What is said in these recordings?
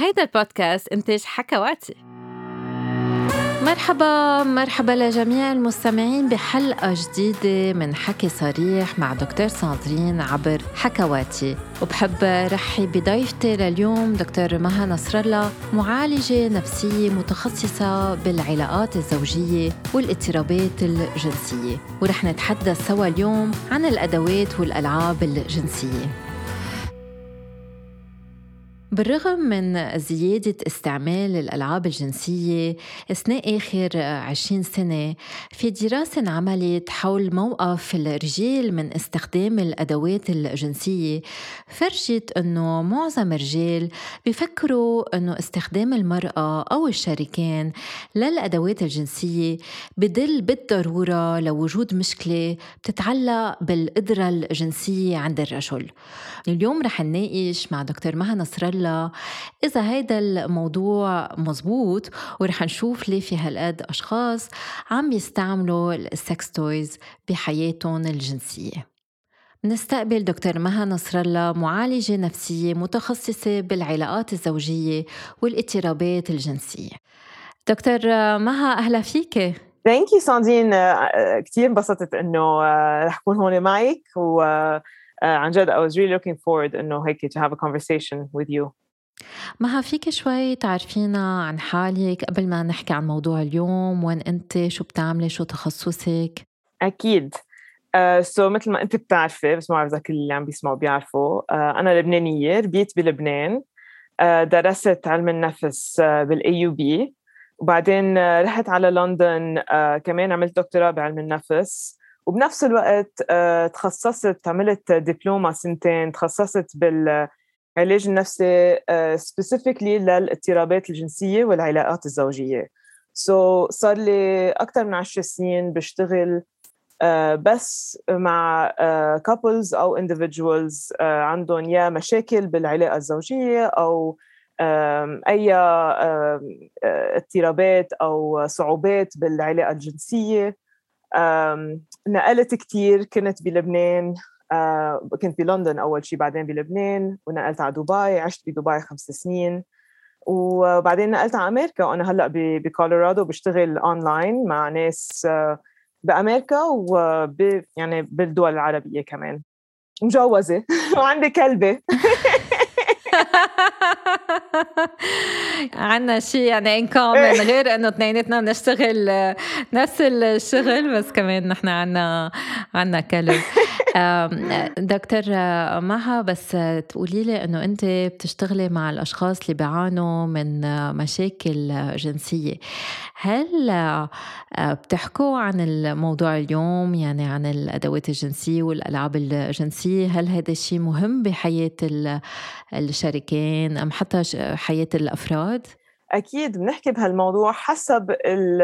هيدا البودكاست إنتاج حكواتي. مرحبا مرحبا لجميع المستمعين بحلقة جديدة من حكي صريح مع دكتور ساندرين عبر حكواتي. وبحب رحب بضيفتي لليوم دكتور مها نصر الله معالجة نفسية متخصصة بالعلاقات الزوجية والإضطرابات الجنسية. ورح نتحدث سوا اليوم عن الأدوات والألعاب الجنسية. بالرغم من زيادة استعمال الألعاب الجنسية أثناء آخر عشرين سنة في دراسة انعملت حول موقف الرجال من استخدام الأدوات الجنسية فرجت أنه معظم الرجال بيفكروا أنه استخدام المرأة أو الشريكين للأدوات الجنسية بدل بالضرورة لوجود مشكلة بتتعلق بالقدرة الجنسية عند الرجل. اليوم رح نناقش مع دكتور مها نصر الله إذا هيدا الموضوع مزبوط ورح نشوف ليه في هالقد أشخاص عم يستعملوا ال sex toys بحياتهم الجنسية. نستقبل دكتور مها نصر الله معالجة نفسية متخصصة بالعلاقات الزوجية والإضطرابات الجنسية. دكتور مها أهلا فيك. thank you ساندين كثير انبسطت إنه رح اكون هون معك و عن جد I was really looking forward إنه هيك to have a conversation with you. مها فيك شوي تعرفينا عن حالك قبل ما نحكي عن موضوع اليوم وين أنت شو بتعملي شو تخصصك؟ أكيد. سو uh, so مثل ما أنت بتعرفي بس ما بعرف إذا كل اللي عم بيسمعوا بيعرفوا uh, أنا لبنانية ربيت بلبنان uh, درست علم النفس uh, بال AUB وبعدين uh, رحت على لندن uh, كمان عملت دكتوراه بعلم النفس. وبنفس الوقت تخصصت عملت دبلومة سنتين تخصصت بالعلاج النفسي specifically للاضطرابات الجنسية والعلاقات الزوجية. so, صار لي أكثر من عشر سنين بشتغل بس مع couples أو individuals عندهم يا مشاكل بالعلاقة الزوجية أو أي اضطرابات أو صعوبات بالعلاقة الجنسية. نقلت كتير كنت بلبنان كنت بلندن أول شيء بعدين بلبنان ونقلت على دبي عشت بدبي خمس سنين. وبعدين نقلت على أمريكا وأنا هلأ بكولورادو بشتغل أونلاين مع ناس بأمريكا وب يعني بالدول العربية كمان. مجوزة. وعندي كلبة. عنا شيء يعني in common غير إنه اثنيناتنا بنشتغل نفس الشغل بس كمان نحن عنا عنا كلب دكتور مها بس تقولي لي إنه أنت بتشتغلي مع الأشخاص اللي بيعانوا من مشاكل جنسية. هل بتحكوا عن الموضوع اليوم؟ يعني عن الأدوات الجنسية والألعاب الجنسية؟ هل هذا الشيء مهم بحياة الشريكين أم حتى حياة الأفراد؟ أكيد بنحكي بهالموضوع حسب ال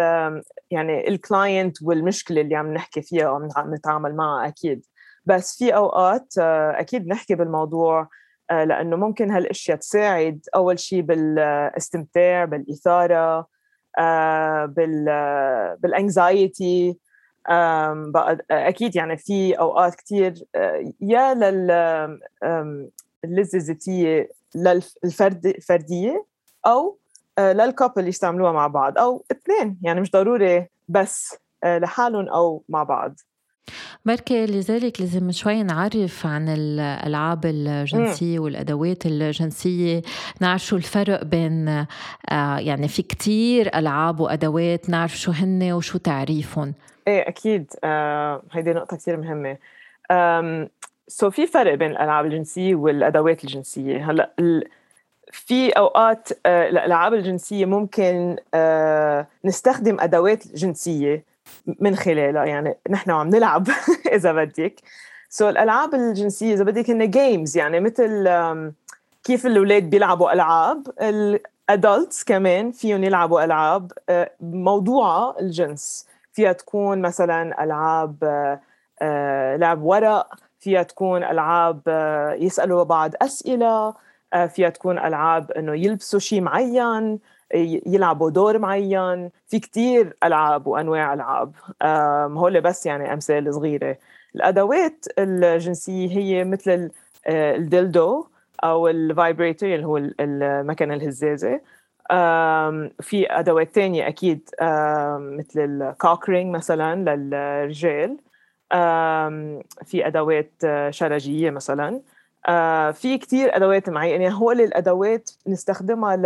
يعني ال client والمشكلة اللي عم نحكي فيها أو عم نتعامل معها أكيد. بس في أوقات أكيد نحكي بالموضوع لأنه ممكن هالأشياء تساعد. أول شيء بالاستمتاع بالإثارة بال بال anxiety أكيد يعني في أوقات كثير يا لل اللذه الذاتيه للفرد الفرديه أو للكابل يستعملوها مع بعض أو اثنين يعني مش ضروري بس لحالهم أو مع بعض. بركي لذلك لازم شوي نعرف عن الألعاب الجنسية والأدوات الجنسية نعرف شو الفرق بين آه، يعني في كتير ألعاب وأدوات نعرف شو هن وشو تعريفهم. إيه أكيد آه هيدي نقطة كتير مهمة. so في فرق بين الألعاب الجنسية والأدوات الجنسية. هلأ في أوقات آه، الألعاب الجنسية ممكن آه، نستخدم أدوات جنسية من خلالها. يعني نحن عم نلعب إذا بدك. so الألعاب الجنسية إذا بدك هن games يعني مثل كيف الأولاد بيلعبوا ألعاب ال adults كمان فيهم يلعبوا ألعاب آه، موضوعها الجنس. فيها تكون مثلا ألعاب لعب ورق فيها تكون ألعاب يسألوا بعض أسئلة فيها تكون ألعاب إنه يلبسوا شيء معين يلعبوا دور معين. في كتير ألعاب وأنواع ألعاب هول بس يعني أمثال صغيرة. الأدوات الجنسية هي مثل الدلدو أو الفايبريتور اللي هو المكنة الهزازة. في أدوات تانية أكيد مثل ال cock ring مثلا للرجال. في أدوات شرجيه مثلا. في كتير أدوات معينة. يعني هول الأدوات نستخدمها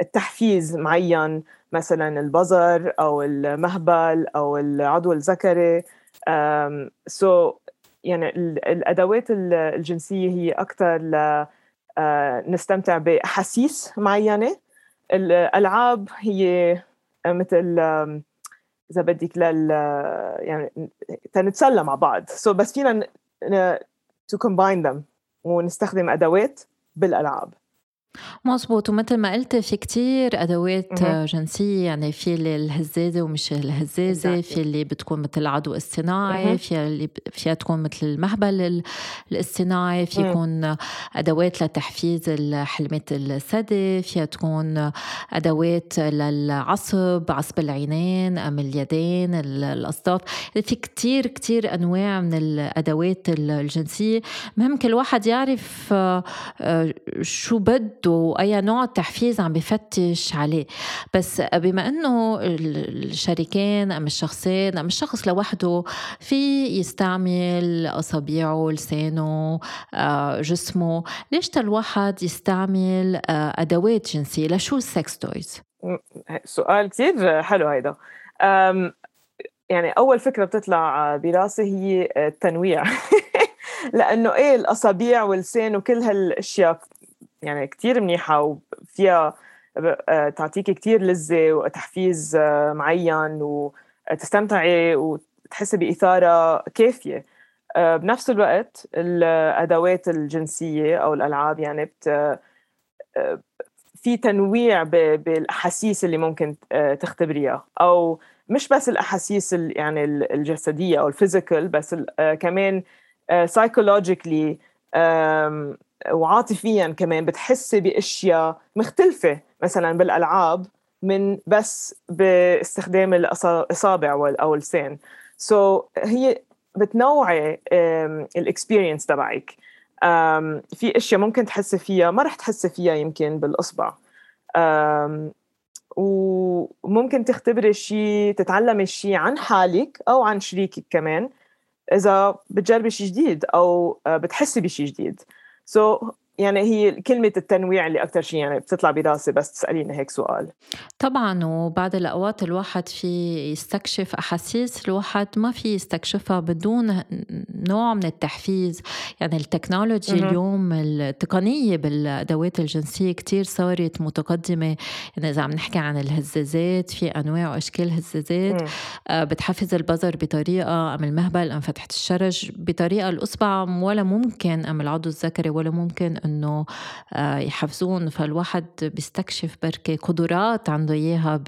للتحفيز معين. مثلا البظر أو المهبل أو العضو الذكري. so يعني الأدوات الجنسية هي أكثر ل نستمتع بأحاسيس معينة. الألعاب هي مثل إذا بدك لل يعني تنتسلى مع بعض. سو so بس فينا to combine them ونستخدم أدوات بالألعاب. مزبوط ومثل ما قلت في كتير أدوات مه. جنسية يعني في اللي الهزازة ومش الهزازة exactly. في اللي بتكون مثل العضو الاصطناعي في اللي فيها تكون مثل المهبل الاصطناعي في يكون أدوات لتحفيز حلمة الثدي فيها تكون أدوات للعصب عصب العينين أم اليدين الأصداف. في كتير كتير أنواع من الأدوات الجنسية. مهم كل واحد يعرف آه، شو بده واي نوع تحفيز عم بفتش عليه. بس بما إنه الشريكين أم الشخصين أم الشخص لوحده في يستعمل أصابعه لسانه آه، جسمه ليش الواحد يستعمل آه، أدوات جنسية؟ لشو ال sex toys؟ سؤال كثير حلو هيدا. يعني أول فكرة بتطلع براسي هي التنويع. لأنه إيه الأصابيع واللسان وكل هالأشياء؟ يعني كتير منيحة وفيها آه، تعطيكي كتير لذة وتحفيز آه، معين وتستمتعي وتحسي بإثارة كافية. آه، بنفس الوقت الأدوات الجنسية أو الألعاب يعني بت في تنويع بالأحاسيس اللي ممكن تختبريها. أو مش بس الأحاسيس يعني الجسدية أو ال physical بس كمان psychologically وعاطفيا كمان بتحسي بأشياء مختلفة مثلا بالألعاب من بس باستخدام الإصابع أو اللسان. so, هي بتنوعي ال experience تبعك. في أشياء ممكن تحسي فيها ما رح تحسي فيها يمكن بالأصبع. وممكن تختبري شيء تتعلمي شيء عن حالك أو عن شريكك كمان إذا بتجربي شيء جديد أو آه، بتحسي بشيء جديد. So, يعني هي كلمة التنويع اللي أكثر شيء يعني بتطلع براسي بس تسأليني هيك سؤال. طبعا وبعد الأوقات الواحد في يستكشف أحاسيس الواحد ما في يستكشفها بدون نوع من التحفيز. يعني التكنولوجي م- اليوم التقنية بالأدوات الجنسية كتير صارت متقدمة. يعني إذا عم نحكي عن الهزازات في أنواع وأشكال هزازات آه بتحفز البزر بطريقة أم المهبل أم فتحة الشرج بطريقة الأصبع ولا ممكن أم العضو الذكري ولا ممكن إنه آه، يحفزون. فالواحد بيستكشف بركي قدرات عنده إياها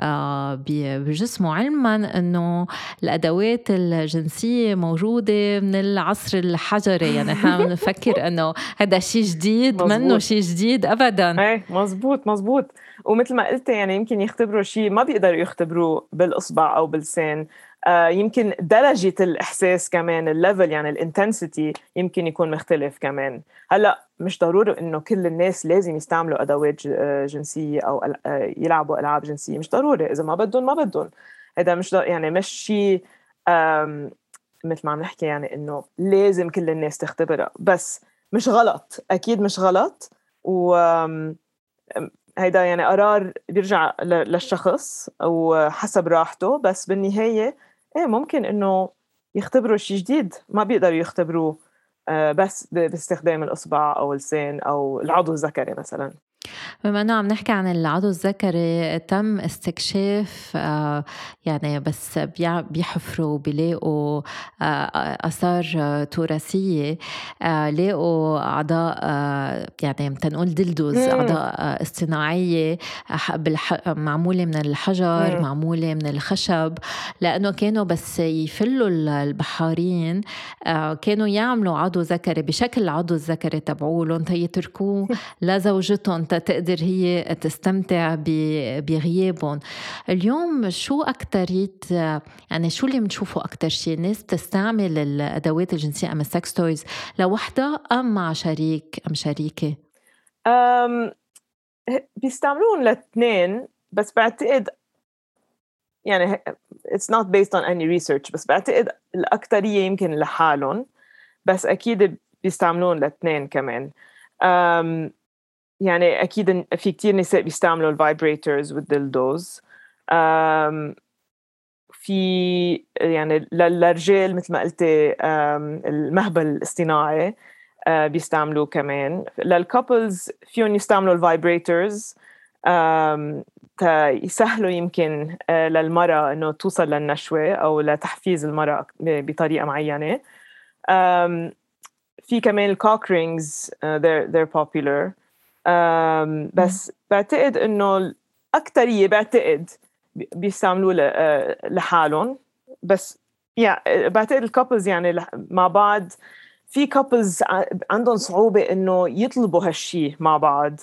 آه، بجسمه. علما إنه الأدوات الجنسية موجودة من العصر الحجري. يعني إحنا بنفكر إنه هذا شيء جديد منه شيء جديد. ابدا. إيه مزبوط مزبوط ومثل ما قلت يعني يمكن يختبروا شيء ما بيقدروا يختبروه بالإصبع أو باللسان يمكن درجة الإحساس كمان ال level يعني ال intensity يمكن يكون مختلف كمان. هلأ مش ضروري إنه كل الناس لازم يستعملوا أدوات آه، جنسية أو آه، يلعبوا ألعاب جنسية. مش ضروري إذا ما بدهم ما بدهم. هذا مش يعني مش شيء مثل ما عم نحكي يعني إنه لازم كل الناس تختبرها. بس مش غلط أكيد مش غلط. و هيدا يعني قرار بيرجع للشخص وحسب راحته. بس بالنهاية إيه ممكن إنه يختبروا شيء جديد ما بيقدروا يختبروه آه، بس باستخدام الإصبع أو اللسان أو العضو الذكري مثلا. بما إنه عم نحكي عن العضو الذكري تم استكشاف آه، يعني بس بيحفروا بيلاقوا آه، آثار تراثية آه، لاقوا أعضاء يعني تنقول دلدوز أعضاء اصطناعية معمولة من الحجر معمولة من الخشب لأنه كانوا بس يفلوا البحارين كانوا يعملوا عضو ذكري بشكل العضو الذكري تبعولهم تيتركوه لزوجتهم تقدر هي تستمتع بغيابهم. اليوم شو أكتريت يعني شو اللي بنشوفه أكتر شيء الناس بتستعمل الأدوات الجنسية أم ال sex toys لوحدها أم مع شريك أم شريكة؟ أم بيستعملون الاثنين بس بعتقد يعني it's not based on any research بس بعتقد الأكترية يمكن لحالهم بس أكيد بيستعملون الاثنين كمان. يعني أكيد في كتير نساء بيستعملوا ال vibrators وال dildos في يعني للرجال مثل ما قلتي المهبل الاصطناعي آه، بيستعملوه كمان. لل couples فيهم يستعملوا ال vibrators يسهلوا يمكن آه، للمرأة إنه توصل للنشوة أو لتحفيز المرأة بطريقة معينة. في كمان ال cock rings uh, they're they're popular. بس بعتقد إنه الاكثريه بعتقد بيستعملوه uh, لحالهم. بس يعني بعتقد ال couples يعني مع بعض في couples عندهم صعوبة إنه يطلبوا هالشيء مع بعض.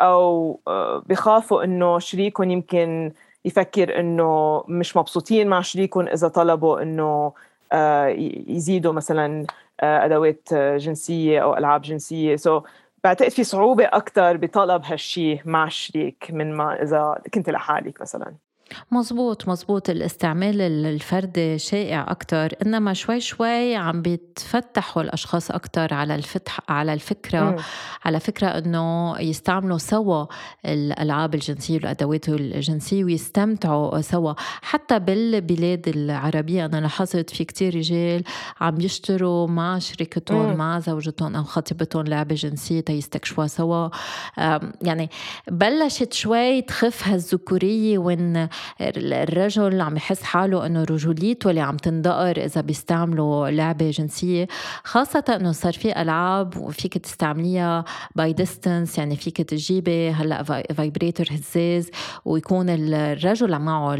أو uh, بخافوا إنه شريكهم يمكن يفكر إنه مش مبسوطين مع شريكهم إذا طلبوا إنه آه، يزيدوا مثلا آه، أدوات آه، جنسية أو ألعاب جنسية. سو so, بعتقد في صعوبة أكثر بطلب هالشيء مع الشريك من ما إذا كنت لحالك مثلا. مزبوط مزبوط الاستعمال الفردي شائع أكتر إنما شوي شوي عم بيتفتحوا الأشخاص أكتر على الفتح على الفكرة م. على فكرة إنه يستعملوا سوا الألعاب الجنسية والأدوات الجنسية ويستمتعوا سوا. حتى بالبلاد العربية أنا لاحظت في كتير رجال عم يشتروا مع شريكتهم مع زوجتهم أو خطيبتهم لعبة جنسية تيستكشفوها سوا. يعني بلشت شوي تخف هالذكورية وين الرجل عم يحس حاله إنه رجوليته اللي عم تندقر إذا بيستعملوا لعبة جنسية. خاصة إنه صار في ألعاب وفيك تستعمليها by distance يعني فيك تجيبي هلأ vibrator هزاز ويكون الرجل معه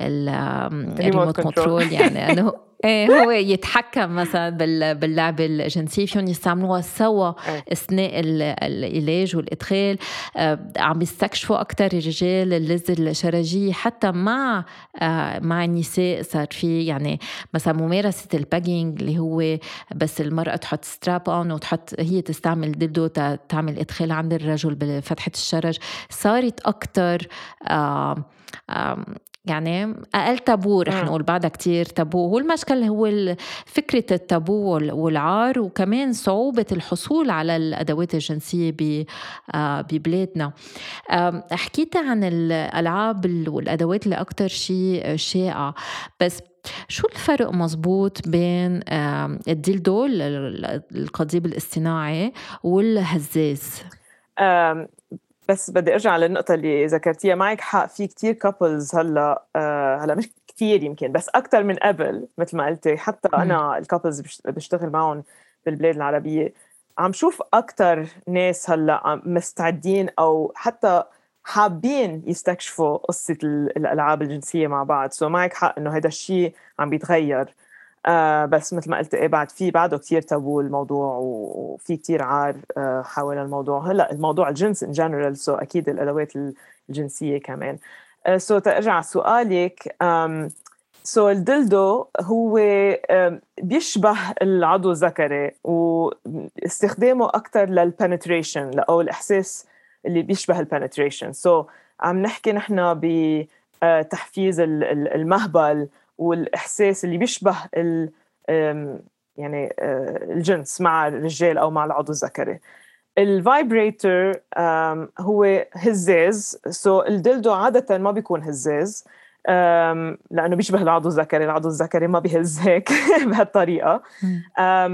ال remote control يعني إنه إيه هو يتحكم مثلا باللعبه الجنسيه فيهم يستعملوها سوا إيه. أثناء العلاج والإدخال. آه، عم يستكشفوا أكثر الرجال اللذه الشرجية. حتى مع آه، مع النساء صار في يعني مثلا ممارسة ال pegging اللي هو بس المرأة تحط strap-on وتحط هي تستعمل dildo تعمل إدخال عند الرجل بفتحة الشرج. صارت أكثر يعني أقل تابو رح نقول بعدها كتير تابو. والمشكل هو فكرة التابو والعار وكمان صعوبة الحصول على الأدوات الجنسية آه، ببلادنا. حكيت عن الألعاب والأدوات اللي أكثر شيء شائعه بس شو الفرق مزبوط بين ال dildo القضيب الاصطناعي والهزاز؟ بس بدي أرجع للنقطة اللي ذكرتيها. معك حق في كتير couples هلأ آه هلأ مش كثير يمكن بس أكثر من قبل مثل ما قلتي. حتى أنا ال couples بشتغل معهم بالبلاد العربية. عم شوف أكثر ناس هلأ مستعدين أو حتى حابين يستكشفوا قصة الألعاب الجنسية مع بعض. so معك حق إنه هذا الشيء عم بيتغير. آه بس مثل ما قلت إيه بعد في بعده كثير تابو الموضوع وفي كثير عار آه حول الموضوع. هلأ الموضوع الجنس in general so أكيد الأدوات الجنسية كمان. آه so ترجع على سؤالك so ال dildo هو بيشبه العضو الذكري واستخدامه أكثر لل penetration أو الإحساس اللي بيشبه ال penetration so عم نحكي نحن بتحفيز المهبل والإحساس اللي بيشبه ال يعني آه، الجنس مع الرجال أو مع العضو الذكري. ال vibrator هو هزاز. so ال dildo عادة ما بيكون هزاز لأنه بيشبه العضو الذكري. العضو الذكري ما بيهز هيك بهالطريقة.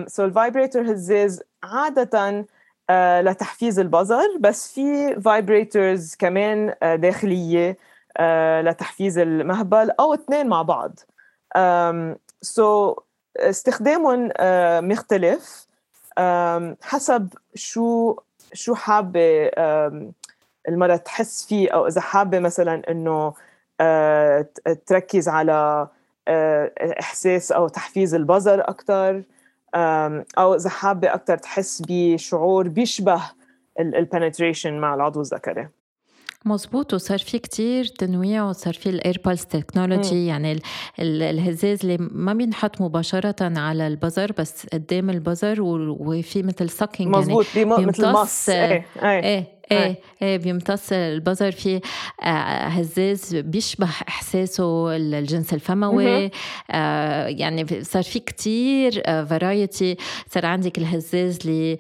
so ال vibrator هزاز عادة آه، لتحفيز البظر بس في vibrators كمان آه، داخلية لتحفيز المهبل أو اثنين مع بعض. so استخدامهم uh, مختلف. حسب شو شو حابة المرأة تحس فيه أو إذا حابة مثلا إنه uh, تركز على uh, إحساس أو تحفيز البظر أكثر أو إذا حابة أكثر تحس بشعور بيشبه ال penetration مع العضو الذكري. مزبوط وصار في كتير تنويع وصار في ال air pulse technology يعني ال ال الهزاز اللي ما بينحط مباشرة على البظر بس قدام البظر وفي مثل sucking مزبوط يعني مثل مص إيه إيه, إيه. إيه إيه بيمتص البزر في آه، هزاز بيشبه إحساسه الجنس الفموي. آه يعني صار في كتير variety صار عندك الهزاز اللي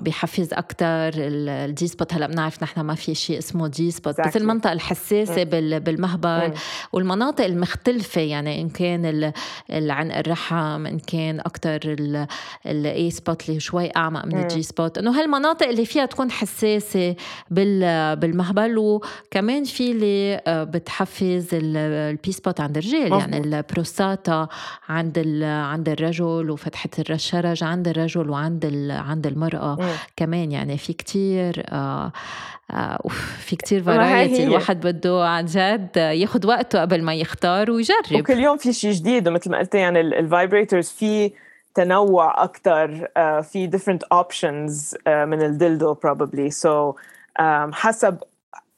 بيحفز أكثر ال G-spot هلأ بنعرف نحن ما في شيء اسمه G-spot بس المنطقة الحساسة بالمهبل. والمناطق المختلفة يعني إن كان العنق الرحم إن كان أكثر ال A-spot اللي شوي أعمق من ال G-spot إنه هالمناطق اللي فيها تكون حساسة بالمهبل؟ وكمان في اللي آه، بتحفز ال P-spot عند الرجال يعني البروستاتا عند عند الرجل وفتحة الشرج عند الرجل وعند عند المرأة م. كمان. يعني في كتير آه آه في كتير فرايتي الواحد بده عن جد ياخد وقته قبل ما يختار ويجرب. وكل يوم في شيء جديد ومثل ما قلت يعني ال vibrators في تنوع أكثر uh, في different options uh, من ال dildo probably. So حسب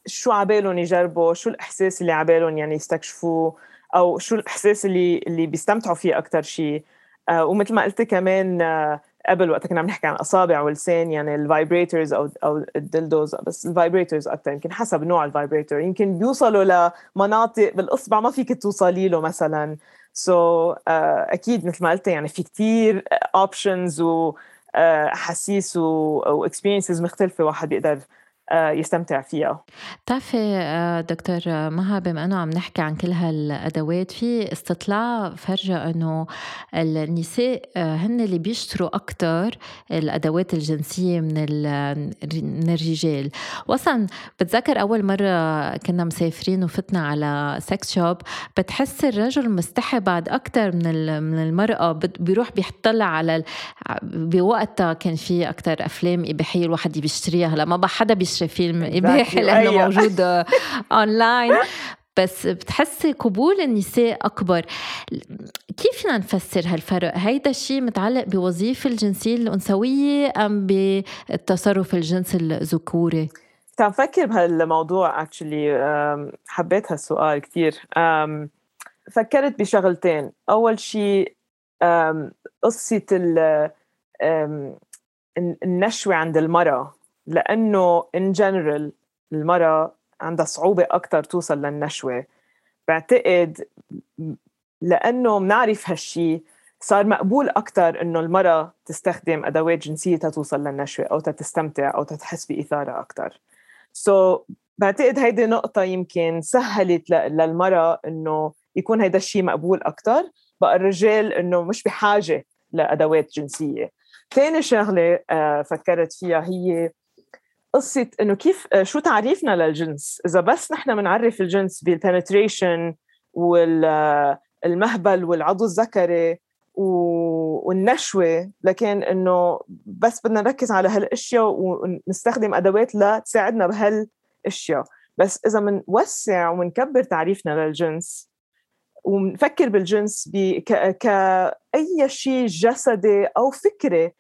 شو عبالهم يجربوا شو الإحساس اللي عبالهم يعني يستكشفوه أو شو الإحساس اللي اللي بيستمتعوا فيه أكثر شيء uh, ومثل ما قلت كمان قبل وقت كنا عم نحكي عن أصابع ولسان يعني ال vibrators أو أو ال dildos بس ال vibrators أكثر يمكن حسب نوع ال vibrator يمكن بيوصلوا لمناطق بالأصبع ما فيك توصلي له مثلا. so, uh, أكيد مثل ما قلت يعني في كثير options واحاسيس و experiences مختلفة واحد بيقدر آه، يستمتع فيها. بتعرفي آه، دكتور مها بما إنه عم نحكي عن كل هالأدوات في استطلاع فرجى إنه النساء آه، هن اللي بيشتروا أكثر الأدوات الجنسية من من الرجال. واصلا بتذكر أول مرة كنا مسافرين وفتنا على سكس شوب بتحس الرجل مستحي بعد أكثر من من المرأة بيروح بيطلع على بوقتها كان في أكثر أفلام اباحيه الواحد بيشتريها هلأ ما حدا بيشتري فيلم اباحي لأنه موجود اونلاين بس بتحسي قبول النساء أكبر. كيف فينا نفسر هالفرق؟ هيدا الشيء متعلق بوظيفة الجنسية الأنثوية أم بالتصرف الجنس الذكوري؟ كنت عم فكر بهالموضوع actually حبيت هالسؤال كثير فكرت بشغلتين. أول شيء قصة النشوة عند المرأة. لأنه in general المرأة عندها صعوبة أكثر توصل للنشوة. بعتقد لأنه بنعرف هالشيء صار مقبول أكثر إنه المرأة تستخدم أدوات جنسية تتوصل للنشوة أو تستمتع أو تحس بإثارة أكثر so, بعتقد هيدي نقطة يمكن سهلت للمرأة إنه يكون هيدا الشيء مقبول أكثر بقى الرجال إنه مش بحاجة لأدوات جنسية. ثاني شغلة آه، فكرت فيها هي قصة إنه كيف آه، شو تعريفنا للجنس؟ إذا بس نحن بنعرف الجنس بالبنتريشن والمهبل والعضو الذكري والنشوة لكن إنه بس بدنا نركز على هالأشياء ونستخدم أدوات لتساعدنا بهالأشياء. بس إذا بنوسع وبنكبر تعريفنا للجنس ونفكر بالجنس كأي شيء جسدي أو فكري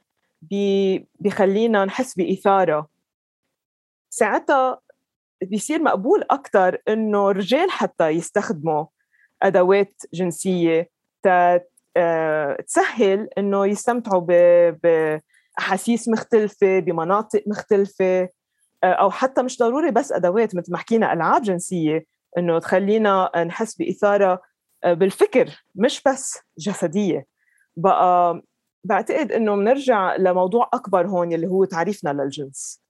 بيخلينا نحس بإثارة. ساعتها بيصير مقبول أكثر إنه الرجال حتى يستخدموا أدوات جنسية آه، تسهل إنه يستمتعوا بأحاسيس مختلفة بمناطق مختلفة آه، أو حتى مش ضروري بس أدوات مثل ما حكينا ألعاب جنسية إنه تخلينا نحس بإثارة آه، بالفكر مش بس جسدية. بقى بعتقد إنه بنرجع لموضوع أكبر هون اللي هو تعريفنا للجنس.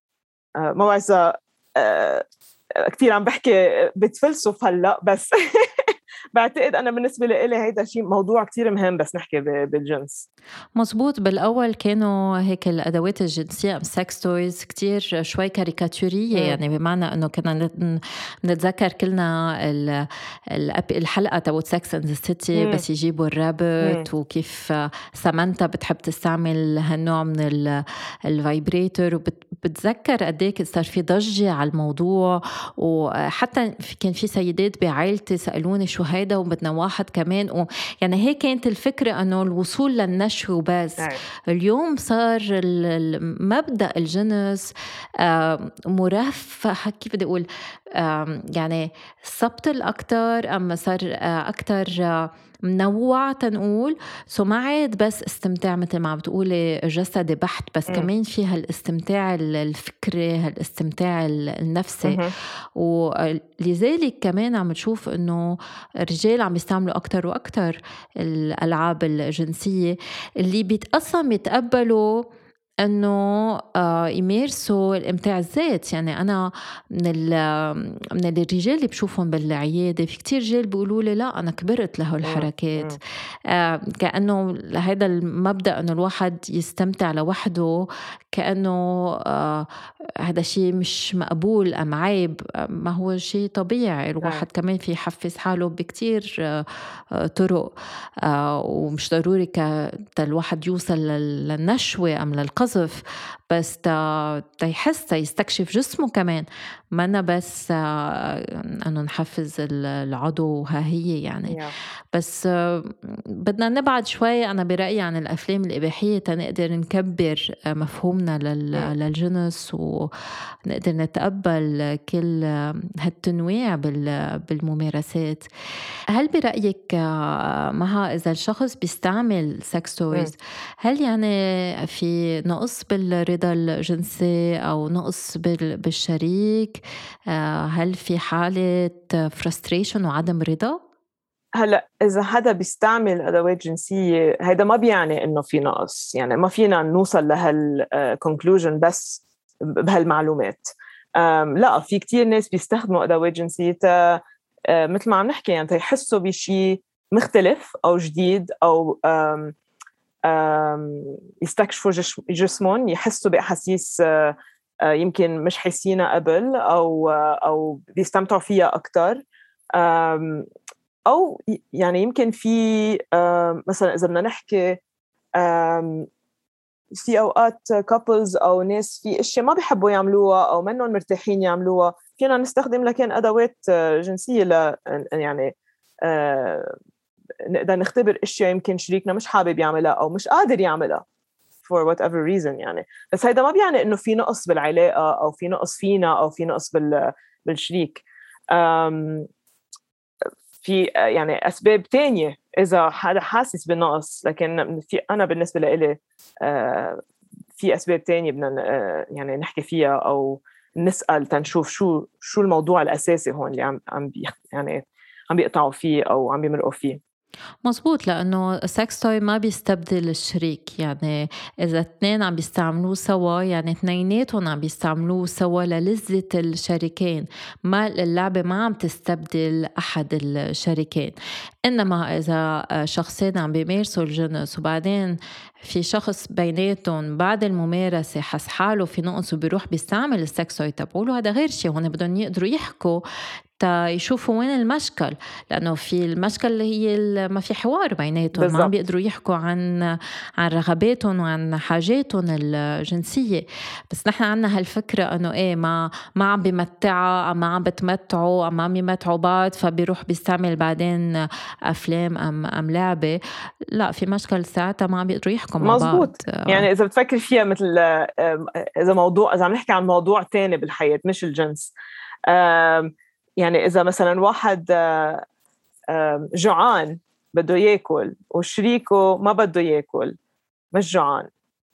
اذا آه، كثير عم بحكي بتفلسف هلأ بس بعتقد أنا بالنسبة لي هيدا شيء موضوع كتير مهم بس نحكي بالجنس. مزبوط بالأول كانوا هيك الأدوات الجنسية sex toys كتير شوي كاريكاتورية يعني بمعنى إنه كنا نتذكر كلنا الحلقة تبعت Sex and the City بس يجيبوا ال rabbit وكيف سامانتا بتحب تستعمل هالنوع من ال vibrator بتذكر قديك صار في ضجة على الموضوع وحتى كان في سيدات بعائلتي سألوني شو هيدا وبدنا واحد كمان. و يعني هيك كانت الفكرة إنه الوصول للنشوة وبس. أي. اليوم صار مبدأ الجنس مرفه. كيف بدي أقول؟ يعني سبتل أكثر أما صار أكثر منوع تنقول سو ما عاد بس استمتاع مثل ما عم بتقولي جسدي بحت بس م. كمان في هالاستمتاع الفكري هالاستمتاع النفسي ولذلك كمان عم نشوف إنه الرجال عم يستعملوا أكثر وأكثر الألعاب الجنسية اللي بيت أصلا بيتقبلوا إنه آه، يمارسوا الامتاع الذات. يعني أنا من من الرجال اللي بشوفهم بالعيادة في كتير رجال بيقولوا لي لا أنا كبرت له الحركات آه، كأنه هذا المبدأ إنه الواحد يستمتع لوحده كأنه آه، هذا شيء مش مقبول أم عيب ما هو شيء طبيعي. الواحد كمان في يحفز حاله بكتير طرق. ومش ضروري الواحد يوصل للنشوة أم للقصد because of بس تا يحس يستكشف جسمه كمان. ما أنا بس آه، انه نحفز العضو ها هي يعني. بس آه، بدنا نبعد شوي أنا برأيي عن الأفلام الإباحية تنقدر نكبر آه، مفهومنا للجنس ونقدر نتقبل كل هالتنويع بالممارسات. هل برأيك مها إذا الشخص بيستعمل sex toys هل يعني في نقص بالرضا الجنسي أو نقص بالشريك آه، هل في حالة frustration وعدم رضا؟ هلأ إذا حدا بيستعمل أدوات جنسية هيدا ما بيعني إنه في نقص يعني ما فينا نوصل لهال conclusion بس بهالمعلومات لا في كتير ناس بيستخدموا أدوات جنسية آه، مثل ما عم نحكي يعني تيحسوا بشيء مختلف أو جديد أو يستكشفوا جسمهم يحسوا بإحاسيس آه، آه، يمكن مش حاسينها قبل أو أو بيستمتعوا فيها أكثر أو يعني يمكن في مثلا إذا بدنا نحكي في أوقات كابلز أو ناس في إشياء ما بيحبوا يعملوها أو منهم مرتاحين يعملوها فينا نستخدم لكن أدوات جنسية ل يعني آه، نقدر نختبر أشياء يمكن شريكنا مش حابب يعملها أو مش قادر يعملها for whatever reason يعني. بس هيدا ما بيعني إنه في نقص بالعلاقة أو في نقص فينا أو في نقص بال بالشريك. في يعني أسباب تانية إذا حدا حاسس بالنقص لكن في أنا بالنسبة لإلي آه، في أسباب تانية بدنا آه، يعني نحكي فيها أو نسأل تنشوف شو شو الموضوع الأساسي هون اللي عم عم يعني عم بيقطعوا فيه أو عم بيمرقوا فيه. مزبوط لأنه السكس توي ما بيستبدل الشريك. يعني إذا اثنين عم بيستعملوه سوا يعني اثنيناتهم عم بيستعملوه سوا للذة الشريكين. ما اللعبة ما عم تستبدل أحد الشريكين. إنما إذا شخصين عم بيمارسوا الجنس وبعدين في شخص بيناتهم بعد الممارسة حس حاله في نقص وبيروح بيستعمل السكس توي تبعوله هذا غير شيء هون بدهم يقدروا يحكوا تا يشوفوا وين المشكل لأنه في المشكل اللي هي ما في حوار بيناتهم ما عم بيقدروا يحكوا عن عن رغباتهم وعن حاجاتهم الجنسية. بس نحن عنا هالفكرة إنه إيه ما ما عم بمتعها ما عم بتمتعوا ما عم يمتعوا بعض فبيروح بيستعمل بعدين أفلام أم أم لعبة. لا في مشكل ساعتها ما عم بيقدروا يحكوا مع بعض. مزبوط يعني إذا بتفكر فيها مثل إذا موضوع إذا عم نحكي عن موضوع تاني بالحياة مش الجنس. يعني إذا مثلا واحد جوعان بده ياكل وشريكه ما بده ياكل مش جوعان.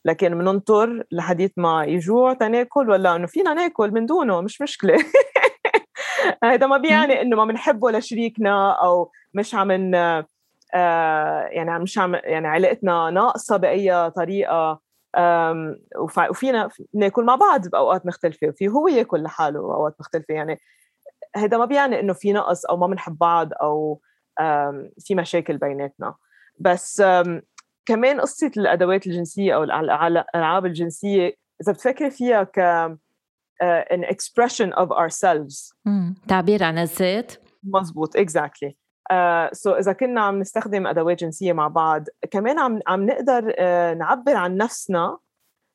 لكن بننطر لحديت ما يجوع تناكل ولا إنه فينا ناكل من دونه مش مشكلة. هذا ما بيعني إنه ما بنحبه لشريكنا أو مش عم آه يعني مش عم يعني علاقتنا ناقصة بأي طريقة. وفينا ناكل مع بعض بأوقات مختلفة وفي هو ياكل لحاله بأوقات مختلفة. يعني هذا ما بيعني إنه في نقص أو ما بنحب بعض أو في مشاكل بيناتنا. بس كمان قصة الأدوات الجنسية أو الألعاب الجنسية إذا بتفكري فيها ك آه، an expression of ourselves. تعبير عن الذات. مزبوط exactly. so uh, so إذا كنا عم نستخدم أدوات جنسية مع بعض كمان عم عم نقدر uh, نعبر عن نفسنا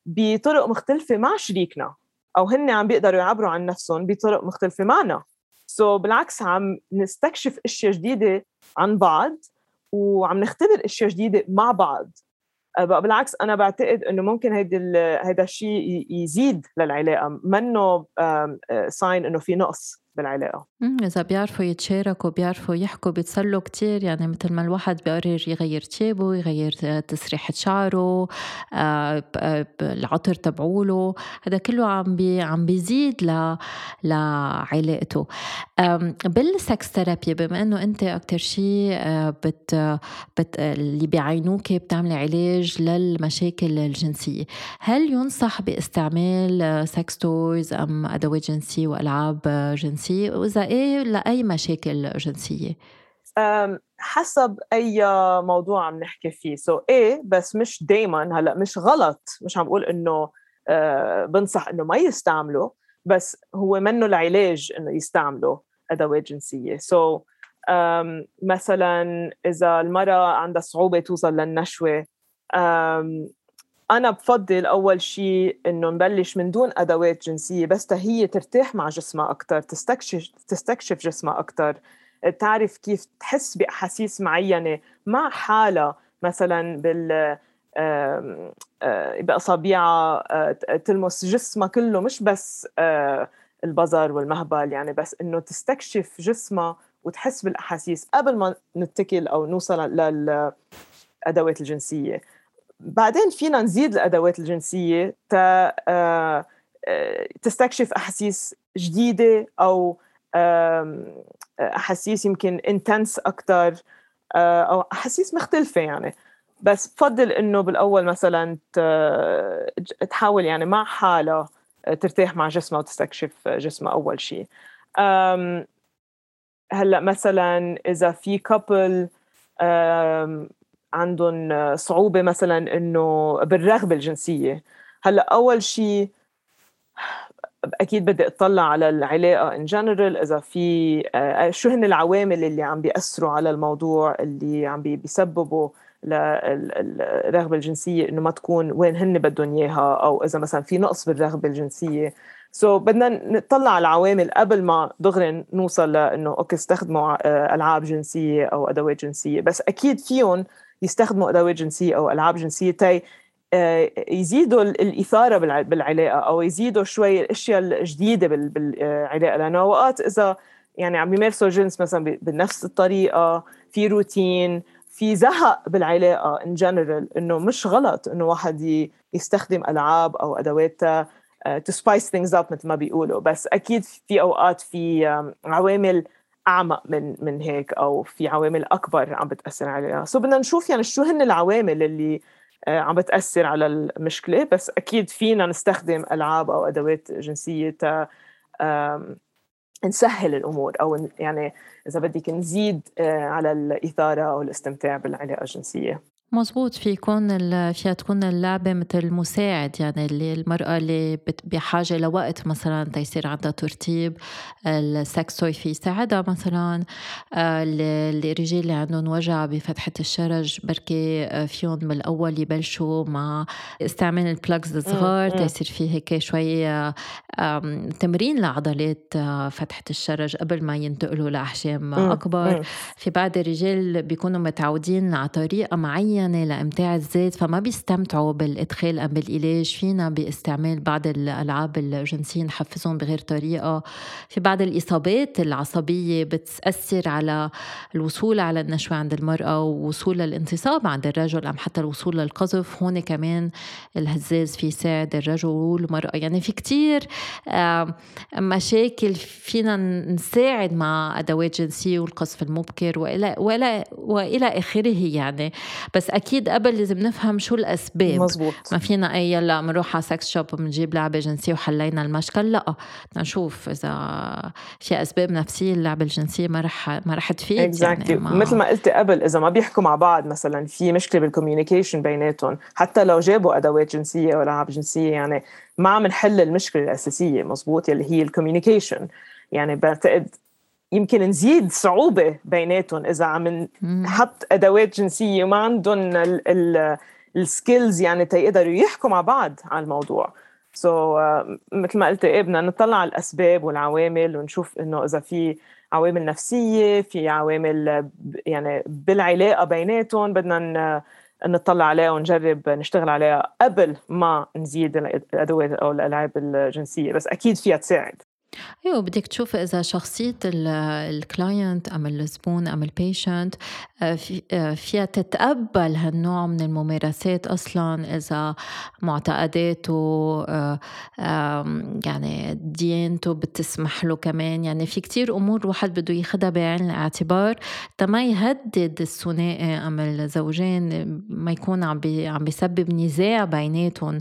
بطرق مختلفة مع شريكنا. أو هن عم بيقدروا يعبروا عن نفسهم بطرق مختلفة معنا. so بالعكس عم نستكشف أشياء جديدة عن بعض وعم نختبر أشياء جديدة مع بعض. آه، بقى بالعكس أنا بعتقد إنه ممكن هيدا هيدا الشيء يزيد للعلاقة منه sign آه، إنه في نقص. بالعلاقة. إذا بيعرفوا يتشاركوا بيعرفوا يحكوا بيتسلوا كتير يعني مثل ما الواحد بيقرر يغير تيابه يغير تسريحة شعره آه، العطر تبعوله. هذا كله عم بي عم بيزيد ل لعلاقته. بال sex therapy بما إنه أنت أكثر شيء آه، بت, بت اللي بيعينوك بتعملي علاج للمشاكل الجنسية. هل ينصح باستعمال sex آه، toys أم أدوات جنسية وألعاب جنسية؟ جنسية وإذا إيه لأي مشاكل جنسية؟ حسب أي موضوع عم نحكي فيه. so, إيه بس مش دايما. هلأ مش غلط. مش عم بقول إنه آه، بنصح إنه ما يستعملوا بس هو منه العلاج إنه يستعملوا أدوات جنسية. so, مثلا إذا المرأة عندها صعوبة توصل للنشوة أنا بفضل أول شيء إنه نبلش من دون أدوات جنسية بس هي ترتاح مع جسمها أكثر تستكشف تستكشف جسمها أكثر تعرف كيف تحس بأحاسيس معينة مع حالها مثلا بال آه، باصابيعها آه، تلمس جسمها كله مش بس آه، البظر والمهبل يعني بس إنه تستكشف جسمها وتحس بالأحاسيس قبل ما نتكل أو نوصل للأدوات الجنسية. بعدين فينا نزيد الأدوات الجنسية تا آه، آه، تستكشف أحاسيس جديدة أو أحاسيس يمكن intense أكثر آه، أو أحاسيس مختلفة يعني. بس بفضل إنه بالأول مثلا تحاول يعني مع حالها ترتاح مع جسمها وتستكشف جسمها أول شيء هلأ مثلا إذا في couple عندهم صعوبة مثلا إنه بالرغبة الجنسية. هلأ أول شيء أكيد بدي أطلع على العلاقة in general إذا في آه، شو هن العوامل اللي عم بيأثروا على الموضوع اللي عم بيسببوا للرغبه الجنسية إنه ما تكون وين هن بدهم إياها أو إذا مثلا في نقص بالرغبة الجنسية. so بدنا نطلع على العوامل قبل ما دغري نوصل لإنه okay استخدموا آه، ألعاب جنسية أو أدوات جنسية. بس أكيد فيهم يستخدموا ادوات جنسية أو ألعاب جنسية تي آه، يزيدوا الإثارة بالعلاقة أو يزيدوا شوي الأشياء الجديدة بالعلاقة لأنه أوقات إذا يعني عم يمارسوا الجنس مثلا بنفس الطريقة في روتين في زهق بالعلاقة in general إنه مش غلط إنه واحد يستخدم ألعاب أو ادوات to spice things up مثل ما بيقولوا. بس أكيد في أوقات في عوامل أعمق من من هيك أو في عوامل أكبر عم بتأثر عليها. سو بدنا نشوف يعني شو هن العوامل اللي آه، عم بتأثر على المشكلة بس أكيد فينا نستخدم ألعاب أو أدوات جنسية تا نسهل الأمور أو يعني إذا بدك نزيد آه، على الإثارة أو الاستمتاع بالعلاقة الجنسية. مزبوط في يكون فيها تكون اللعبة مثل مساعد يعني اللي المرأة اللي بحاجة لوقت مثلا تيصير عندها ترتيب ال sex toy في يساعدها مثلا آه، الرجال اللي عندهم وجع بفتحة الشرج بركي آه، فيهم من الأول يبلشوا مع استعمال ال plugs الصغار تيصير في هيك شوي تمرين لعضلات آه، فتحة الشرج قبل ما ينتقلوا لأحجام أكبر. في بعض الرجال بيكونوا متعودين على طريقة معينة معينة لإمتاع الذات فما بيستمتعوا بالإدخال أم بالعلاج، فينا باستعمال بعض الألعاب الجنسية نحفزهم بغير طريقة. في بعض الإصابات العصبية بتأثر على الوصول على النشوة عند المرأة ووصول للانتصاب عند الرجل أم حتى الوصول للقذف. هون كمان الهزاز في يساعد الرجل والمرأة. يعني في كتير مشاكل فينا نساعد مع أدوات جنسية والقذف المبكر وإلى, وإلى, وإلى آخره يعني. بس أكيد قبل لازم نفهم شو الأسباب. مزبوط. ما فينا أي يلا بنروح على سكس شوب وبنجيب لعبة جنسية وحلينا المشكل. لا. نشوف إذا في أسباب نفسية اللعبة الجنسية ما رح ما رح تفيد. exactly. يعني ما... مثل ما قلت قبل إذا ما بيحكوا مع بعض مثلا في مشكلة بال communication بيناتهم حتى لو جابوا أدوات جنسية أو ألعاب جنسية يعني ما عم نحل المشكلة الأساسية. مزبوط يلي هي ال communication يعني بعتقد يمكن نزيد صعوبة بيناتهم إذا عم نحط أدوات جنسية وما عندهم ال ال ال skills يعني تيقدروا يحكوا مع بعض على الموضوع. so so, uh, مثل ما قلت إيه بدنا نطلع على الأسباب والعوامل ونشوف إنه إذا في عوامل نفسية في عوامل يعني بالعلاقة بيناتهم بدنا نطلع عليها ونجرب نشتغل عليها قبل ما نزيد الأدوات أو الألعاب الجنسية. بس أكيد فيها تساعد. أيوه بدك تشوف إذا شخصية ال client أم الزبون أم ال patient آه، آه، فيها تتقبل هالنوع من الممارسات أصلا إذا معتقداته آه، يعني ديانته بتسمح له كمان. يعني في كتير أمور الواحد بده ياخدها بعين الاعتبار. تما يهدد الثنائي أم الزوجين ما يكون عم بي عم بيسبب نزاع بيناتهم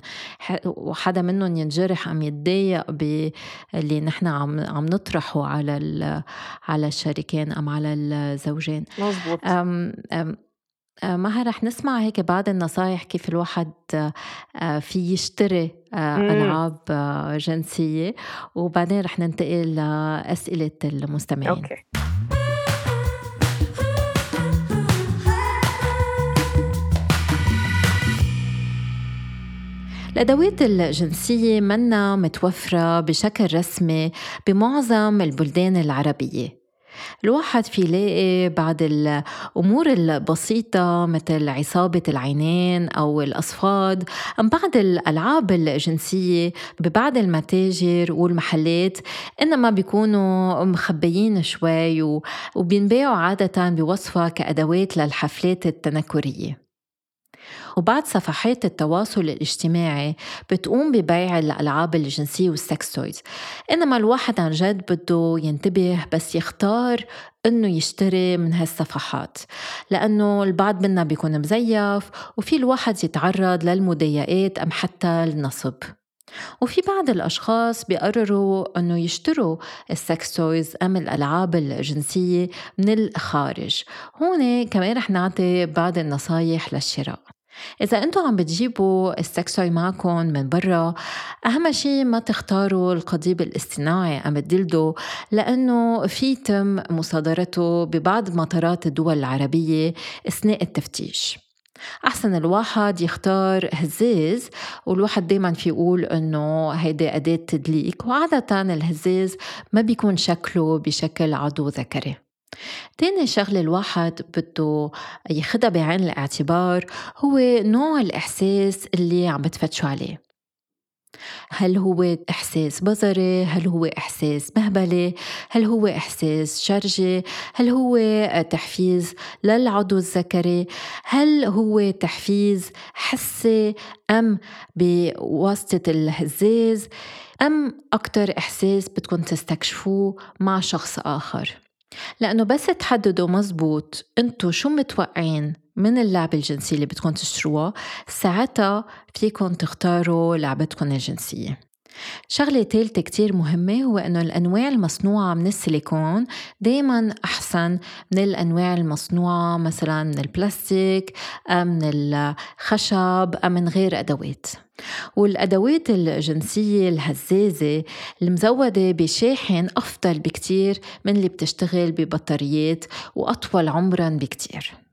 وحدا منهم ينجرح أم يتضايق باللي نحن نحن عم عم نطرحه على على الشريكين أم على الزوجين. مزبوط. أم أم مها رح نسمع هيك بعض النصايح كيف الواحد في يشتري ألعاب جنسية وبعدين رح ننتقل لأسئلة المستمعين. أوكي. الأدوات الجنسية منا متوفرة بشكل رسمي بمعظم البلدان العربية. الواحد في يلاقي بعض الأمور البسيطة مثل عصابة العينين أو الأصفاد أم بعض الألعاب الجنسية ببعض المتاجر والمحلات إنما بيكونوا مخبيين شوي وبينباعوا عادة بوصفة كأدوات للحفلات التنكرية. وبعد صفحات التواصل الاجتماعي بتقوم ببيع الألعاب الجنسية وال sex toys إنما الواحد عن جد بده ينتبه بس يختار إنه يشتري من هالصفحات لأنه البعض منها بيكون مزيف وفي الواحد يتعرض للمضايقات أم حتى النصب. وفي بعض الأشخاص بيقرروا أنه يشتروا ال sex toys أم الألعاب الجنسية من الخارج. هون كمان رح نعطي بعض النصايح للشراء. إذا أنتم عم بتجيبوا السكسوي معكم من برا أهم شيء ما تختاروا القضيب الاصطناعي أم الدلدو لأنه في تم مصادرته ببعض مطارات الدول العربية أثناء التفتيش. أحسن الواحد يختار هزاز والواحد دايما في يقول إنه هيدي أداة تدليك وعادة الهزاز ما بيكون شكله بشكل عضو ذكري. تاني شغلة الواحد بده ياخدها بعين الاعتبار هو نوع الإحساس اللي عم بتفتشوا عليه هل هو إحساس بصري؟ هل هو إحساس مهبلة؟ هل هو إحساس شرجي؟ هل هو تحفيز للعضو الذكري؟ هل هو تحفيز حسي أم بواسطة الهزاز؟ أم أكتر إحساس بدكم تستكشفوه مع شخص آخر؟ لأنه بس تحددوا مزبوط انتو شو متوقعين من اللعبة الجنسية اللي بدكم تشتروها ساعتها فيكم تختاروا لعبتكم الجنسية. شغلة تالتة كتير مهمة هو إنه الأنواع المصنوعة من السيليكون دايما أحسن من الأنواع المصنوعة مثلا من البلاستيك أم من الخشب أم من غير أدوات. والأدوات الجنسية الهزازة المزودة بشاحن أفضل بكتير من اللي بتشتغل ببطاريات وأطول عمرا بكتير.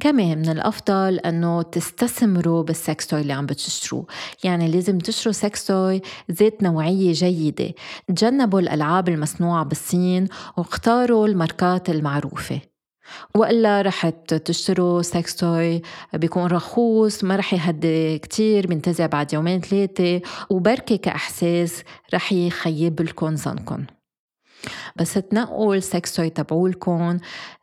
كمان من الأفضل أنه تستثمروا بال sex toy اللي عم بتشتروه. يعني لازم تشتروا sex toy ذات نوعية جيدة. تجنبوا الألعاب المصنوعة بالصين واختاروا الماركات المعروفة. وإلا رح تشتروا sex toy بيكون رخيص ما رح يهدي كتير بينزع بعد يومين ثلاثة وبركي كإحساس رح يخيب لكم ظنكم. بس تنقوا ال sex toys تبعولكم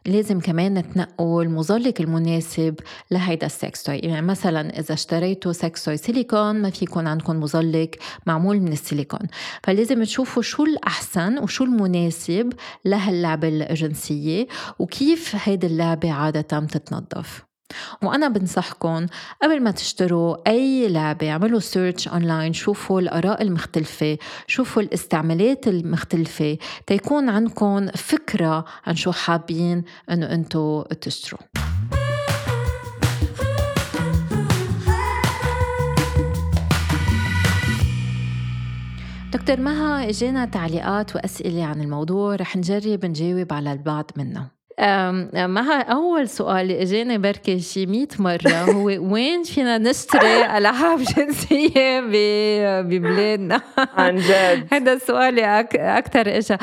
لازم كمان تنقوا المزلق المناسب لهيدا ال sex toy يعني مثلا إذا اشتريتوا sex toy سيليكون ما في يكون عندكم مزلق معمول من السيليكون. فلازم تشوفوا شو الأحسن وشو المناسب لهاللعبة الجنسية وكيف هيدي اللعبة عادة بتتنظف. وأنا بنصحكم قبل ما تشتروا أي لعبة اعملوا search online شوفوا الآراء المختلفة شوفوا الاستعمالات المختلفة تيكون عندكم فكرة عن شو حابين أنه أنتوا تشتروا. دكتور مها إجينا تعليقات وأسئلة عن الموضوع رح نجرب نجاوب على البعض منها ما أول سؤال اجاني بركي شي 100 مرة هو وين فينا نشتري ألعاب جنسية ببلادنا؟ عن جد. هذا السؤال أكثر إجا.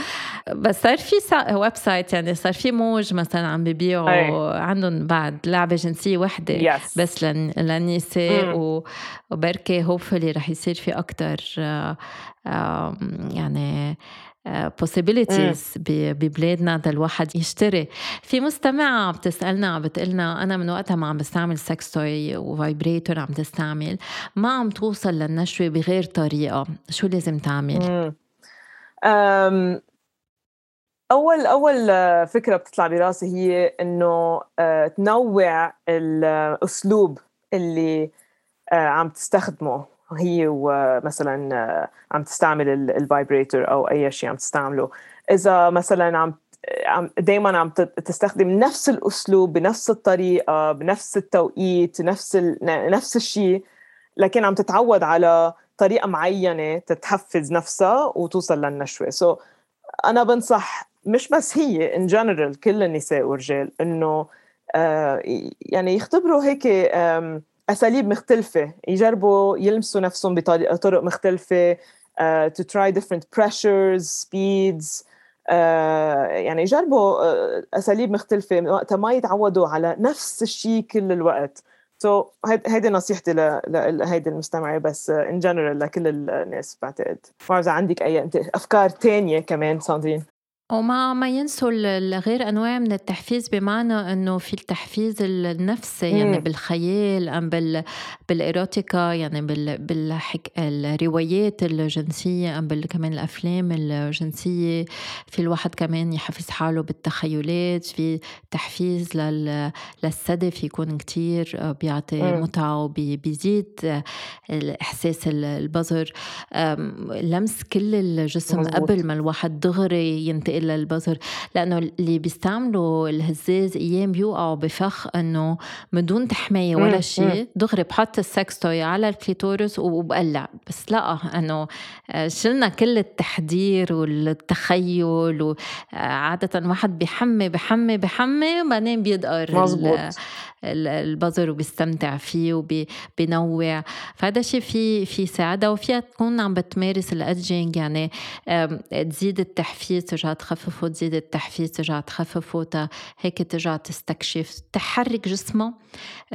بس صار في website يعني صار في موج مثلا عم ببيعوا عندهم بعد لعبة جنسية وحدة. Yes. بس للنساء وبركي hopefully رح يصير في أكثر يعني possibilities ببلادنا الواحد يشتري. في مستمعة بتسألنا بتقلنا أنا من وقتها ما عم بستعمل sex toy و vibrator عم تستعمل ما عم توصل للنشوة بغير طريقة شو لازم تعمل؟ أول أول فكرة بتطلع براسي هي إنه آه، تنوع الأسلوب اللي آه، عم تستخدمه. هي ومثلا آه، عم تستعمل ال vibrator أو أي شيء عم تستعمله. إذا مثلا عم دائما عم تستخدم نفس الأسلوب بنفس الطريقة بنفس التوقيت نفس نفس الشيء لكن عم تتعود على طريقة معينة تتحفز نفسها وتوصل للنشوة. so so, أنا بنصح مش بس هي in general كل النساء والرجال إنه آه يعني يختبروا هيك أساليب مختلفة. يجربوا يلمسوا نفسهم بطرق مختلفة uh, to try different pressures speeds uh, يعني يجربوا uh, أساليب مختلفة وقتها ما يتعودوا على نفس الشيء كل الوقت. so, هيدي نصيحتي لهيدي المستمعة بس in general لكل الناس بعتقد. ما إذا عندك أي انت أفكار تانية كمان ساندرين؟ وما ما ينسوا الغير أنواع من التحفيز بمعنى إنه في التحفيز النفسي يعني بالخيال أم بال بالإيروتيكا يعني بال بالحك... الروايات الجنسية أم بال كمان الأفلام الجنسية. في الواحد كمان يحفز حاله بالتخيلات في تحفيز لل... للصدف يكون كتير بيعطي متعة وبيزيد الإحساس البظر لمس كل الجسم مزبوط. قبل ما الواحد دغري ينتقل للبظر لأنه اللي بيستعملوا الهزاز أيام بيوقعوا بفخ إنه من دون تحماية ولا شيء. دغري بحط ال sex toy على ال clitoris وبقلع. بس لا إنه آه، شلنا كل التحضير والتخيل وعادة واحد بحمي بحمي بحمي وبعدين بيدقر مزبوط. البظر وبيستمتع فيه وبينوع فهذا الشيء في في سعادة وفيها تكون عم بتمارس ال edging. يعني تزيد التحفيز ترجع تخففه تزيد التحفيز ترجع تخففه هيك ترجع تستكشف تحرك جسمه.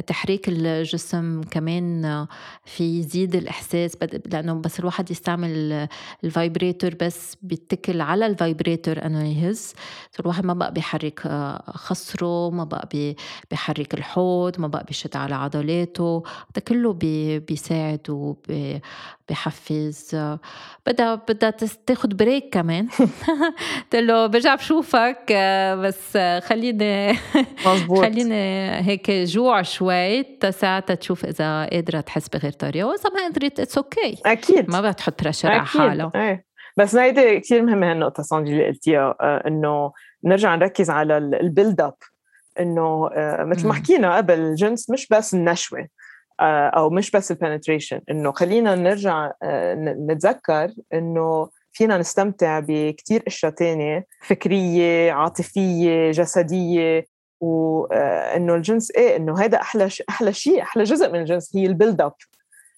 تحريك الجسم كمان في يزيد الإحساس لأنه بس الواحد يستعمل ال vibrator بس بيتكل على ال vibrator انه يهز الواحد ما بقى بيحرك خصره ما بقى بيحرك الحوض ما بقى بيشد على عضلاته. ده كله بي بيساعد وبيحفز بدها بدها تاخد بريك كمان. له برجع بشوفك بس خليني مزبوط. خليني هيك جوع شوي ساعتها تشوف إذا قادرة تحس بغير طريقة. وإذا ما قدرت اتس أوكي okay. أكيد. ما بدها تحط بريشر على حالها إيه. بس هيدي كثير مهمة هالنقطة ساندري اللي قلتيها آه، إنه نرجع نركز على ال build up إنه آه، مثل ما حكينا قبل الجنس مش بس النشوة آه، أو مش بس ال penetration إنه خلينا نرجع آه، نتذكر إنه فينا نستمتع بكثير أشياء تانية فكرية عاطفية جسدية وانه الجنس إيه إنه هذا أحلى ش... أحلى شيء أحلى جزء من الجنس هي ال build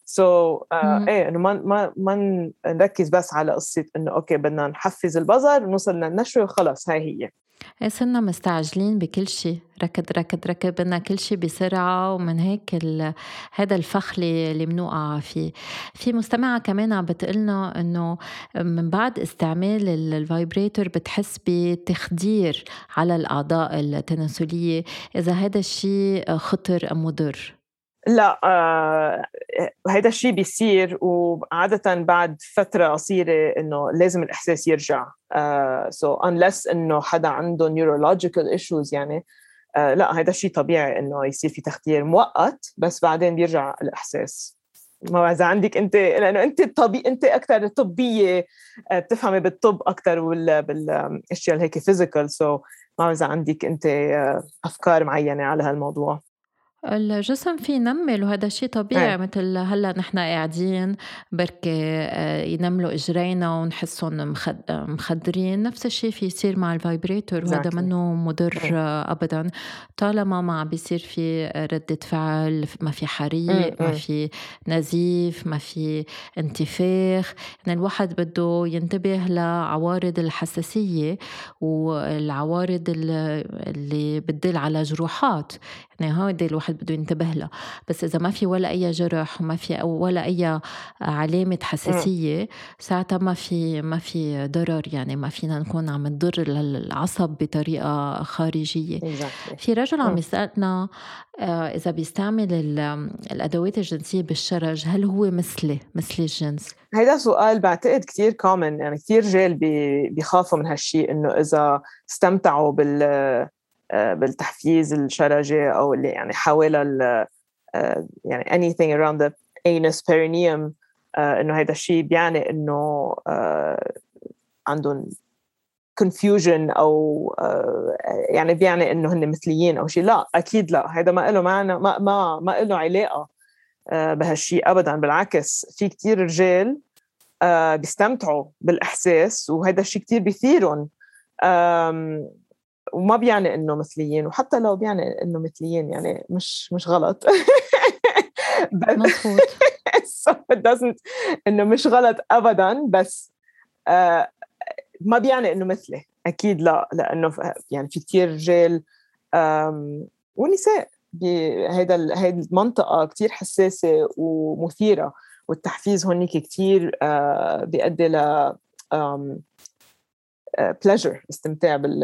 up so, uh, إيه إنه ما ما ما نركز بس على قصة إنه okay بدنا نحفز البظر ونوصل للنشوة وخلص هاي هي. صرنا مستعجلين بكل شيء. ركض ركض ركض بدنا كل شيء بسرعة ومن هيك هذا الفخ اللي, بنوقع فيه. في مستمعة كمان عم بتقلنا انه من بعد استعمال الفايبريتور بتحس بتخدير على الأعضاء التناسلية. إذا هذا الشيء خطر أم مضر؟ لا آه هيدا الشيء بيصير وعادة بعد فترة قصيرة إنه لازم الإحساس يرجع. so uh, so unless إنه حدا عنده neurological issues يعني uh, لا هيدا الشيء طبيعي إنه يصير في تخدير مؤقت بس بعدين بيرجع الإحساس. ما إذا عندك أنت لأنه أنت طبي أنت أكثر طبية آه، بتفهمي بالطب أكثر ولا بالأشياء اللي هيك physical so ما إذا عندك أنت آه، أفكار معينة على هالموضوع. الجسم فيه ينمّل وهذا شي طبيعي إيه. متل هلّأ نحن قاعدين بركي آآ ينملوا إجرينا ونحسّن مخد مخدرين، نفس الشي في يصير مع ال vibrator وهذا منّو مُضر إيه. أبدًا، طالما ما عم بيصير في ردّة فعل، ما في حريق، ما إمم. في نزيف، ما في انتفاخ، يعني الواحد بده ينتبه لعوارض الحساسية والعوارض ال اللي بتدل على جروحات، يعني هودي الواحد بده ينتبه لها، بس إذا ما في ولا أي جرح وما في ولا أي علامة إمم. حساسية ساعتها ما في ما في ضرر يعني ما فينا نكون عم نضر للعصب بطريقة خارجية. exactly في رجل عم إمم. يسألنا آه، إذا بيستعمل ال- الأدوات الجنسية بالشرج هل هو مثلي مثل الجنس؟ هيدا سؤال بعتقد كتير common يعني كتير رجال بي- بيخافوا من هالشيء إنه إذا استمتعوا بال آه، بالتحفيز الشرجي أو اللي يعني حوالي ال آه، يعني anything around the anus perineum آه، إنه هيدا الشيء بيعني إنه آه، عندهم confusion أو آه، يعني بيعني إنه هن مثليين أو شيء لا أكيد لا. هيدا ما له معنى ما ما ما له علاقة آه، بهالشيء ابدا. بالعكس في كتير رجال آه، بيستمتعوا بالإحساس وهذا الشيء كتير بيثيرهم. وما بيعني إنه مثليين وحتى لو بيعني إنه مثليين يعني مش مش غلط. بس so it doesn't إنه مش غلط ابدا بس آه ما بيعني إنه مثلي. أكيد لا لأنه يعني في كتير رجال ونساء. بهيدا هيدي المنطقة كتير حساسة ومثيرة والتحفيز هونيك كتير آه بيؤدي ل pleasure استمتاع بال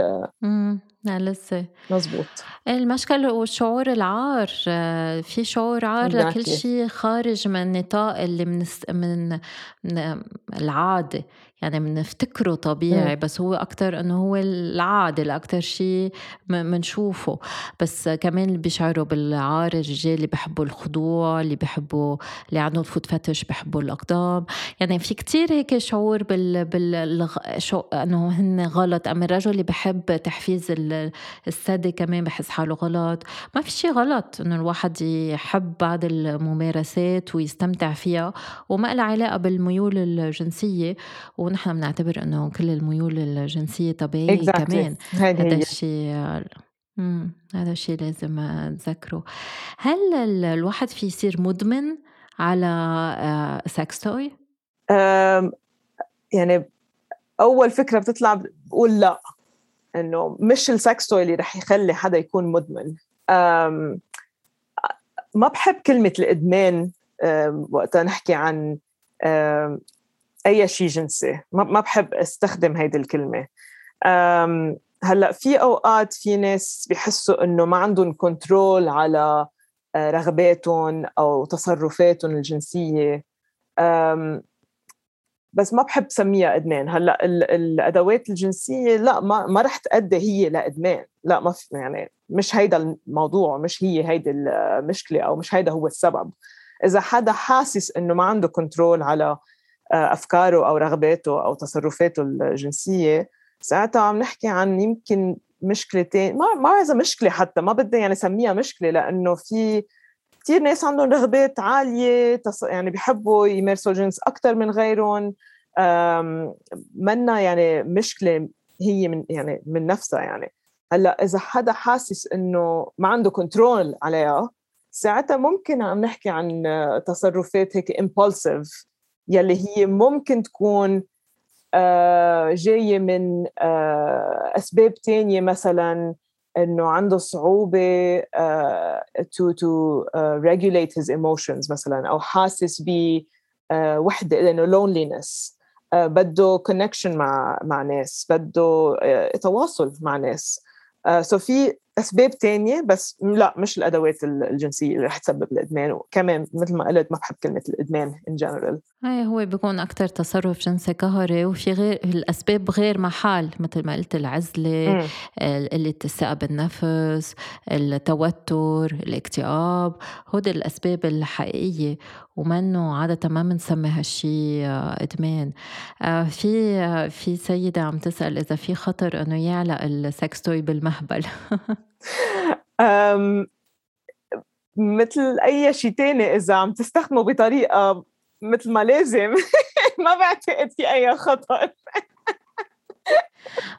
لا لسه. مزبوط المشكل والشعور العار. آه، في شعور عار لكل exactly شيء خارج من نطاق اللي من من من العادة. يعني بنفتكره طبيعي. بس هو أكتر إنه هو العادة الأكتر شيء بنشوفه بس كمان اللي بيشعروا بالعار الرجال اللي بيحبوا الخضوع اللي بيحبوا اللي عندهم فوت فتش بيحبوا الأقدام. يعني في كتير هيك شعور بال بال شو إنه هن غلط. أما الرجل اللي بحب تحفيز ال- الثدي كمان بحس حاله غلط. ما في شيء غلط إنه الواحد يحب بعض الممارسات ويستمتع فيها وما لها علاقة بالميول الجنسية. ونحن بنعتبر إنه كل الميول الجنسية طبيعية exactly. كمان. هذا الشيء هذا الشيء لازم نذكره هل ال- الواحد في يصير مدمن على sex toy؟ آم، يعني أول فكرة بتطلع بقول لا إنه مش ال sex toy اللي رح يخلي حدا يكون مدمن. ما بحب كلمة الإدمان وقتها نحكي عن أي شيء جنسي. ما بحب أستخدم هيدي الكلمة. هلأ في أوقات في ناس بيحسوا إنه ما عندهم control على آه، رغباتهم أو تصرفاتهم الجنسية. بس ما بحب سميها إدمان. هلأ ال- الأدوات الجنسية لا ما ما رح تؤدي هي لإدمان. لا ما يعني مش هيدا الموضوع مش هي هيدي المشكلة أو مش هيدا هو السبب. إذا حدا حاسس إنه ما عنده كنترول على أفكاره أو رغباته أو تصرفاته الجنسية ساعتها عم نحكي عن يمكن مشكلتين ما ما إذا مشكلة حتى ما بدي يعني سميها مشكلة لأنه في كثير ناس عندهم رغبات عالية. يعني بيحبوا يمارسوا الجنس أكثر من غيرهم. منا يعني مشكلة هي من يعني من نفسها يعني هلأ إذا حدا حاسس إنه ما عنده كنترول عليها ساعتها ممكن عم نحكي عن تصرفات هيك impulsive يلي هي ممكن تكون آه، جاية من آه، أسباب تانية مثلا إنه عنده صعوبة آه، to to regulate his emotions مثلا أو حاسس ب وحدة لأنه loneliness بده connection مع مع ناس بده تواصل مع ناس so في أسباب تانية بس لا مش الأدوات الجنسية اللي رح تسبب الإدمان وكمان مثل ما قلت ما بحب كلمة الإدمان in general هاي هو بيكون أكتر تصرف جنسي قهري وفي غير الأسباب غير محل مثل ما قلت العزلة قلة الثقة بالنفس التوتر الاكتئاب هودي الأسباب الحقيقية. ومنه عادة ما بنسمي هالشي إدمان. آه، في آه، في سيدة عم تسأل إذا في خطر إنه يعلق السكس توي بالمهبل. مثل أي شيء تاني إذا عم تستخدمه بطريقة مثل ما لازم. ما بعتقد في أي خطر.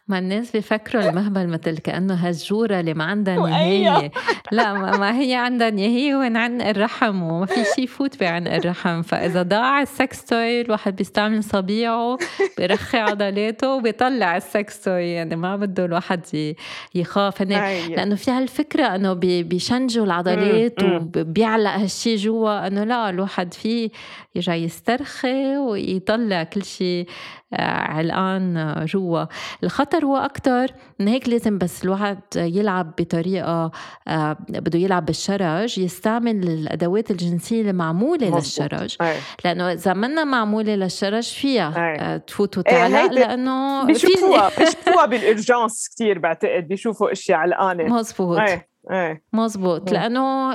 ما الناس بيفكروا المهبل مثل كأنه هالجورة اللي ما عندها نهاية. لا ما, ما هي عندها نهاية وين عنق الرحم وما في شيء يفوت بعنق الرحم. فإذا ضاع ال sex toy الواحد بيستعمل صبيعه بيرخي عضلاته وبيطلع ال sex toy يعني ما بده الواحد يخاف هني لأنه في هالفكرة إنه بيشنجوا العضلات وبيعلق هالشيء جوا. إنه لا الواحد فيه يرجع يسترخي ويطلع كل شيء علقان جوا الخطر هو أكتر من هيك لازم بس الواحد يلعب بطريقة آه، بده يلعب بالشرج يستعمل الأدوات الجنسية المعمولة مزبوط. للشرج أي. لأنه إذا منا معمولة للشرج فيها آه، تفوت وتعلق أي. لأنه بيشوفوها بيشوفوها بالإرجانس كثير بعتقد بيشوفوا أشياء علقانة مزبوط أي. إيه مزبوط لأنه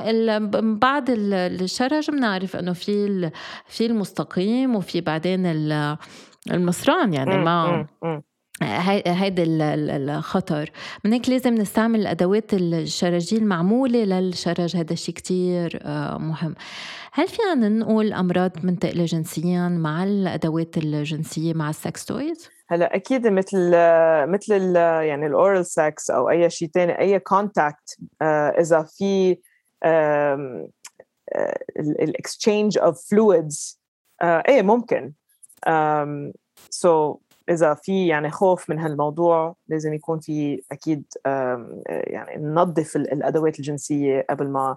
بعد الشرج بنعرف إنه في في المستقيم وفي بعدين المصران يعني ما هيدا الخطر. من هيك لازم نستعمل الادوات الشرجيه المعمولة للشرج هذا الشيء كتير آه، مهم. هل فينا نقول أمراض منتقله جنسيا مع الأدوات الجنسية مع ال sex toys هلأ أكيد مثل مثل يعني ال oral sex أو أي شيء ثاني أي contact آه، إذا في ال exchange of fluids إيه ممكن. so إذا في يعني خوف من هالموضوع لازم يكون في أكيد يعني ننظف الأدوات الجنسية قبل ما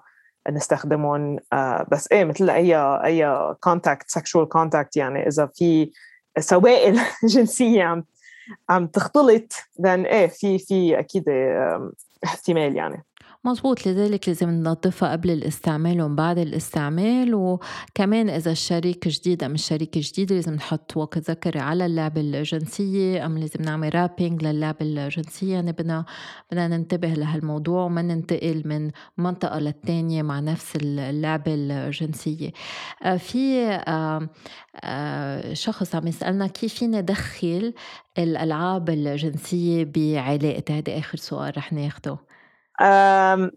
نستخدمهم. آه، بس إيه مثل أي أي contact sexual contact يعني إذا في سوائل جنسية عم عم تختلط then إيه في في أكيد احتمال يعني. مزبوط لذلك لازم ننظفها قبل الاستعمال وبعد الاستعمال. وكمان إذا الشريك جديد أم الشريكة جديدة لازم نحط وقت ذكري على اللعبة الجنسية أم لازم نعمل رابينج للعبة الجنسية. يعني بدنا بدنا ننتبه لهالموضوع وما ننتقل من منطقة للتانية مع نفس اللعبة الجنسية. آه، في آه، شخص عم يسألنا كيف فينا ندخل الألعاب الجنسية بعلاقتي؟ هذا آخر سؤال رح ناخده.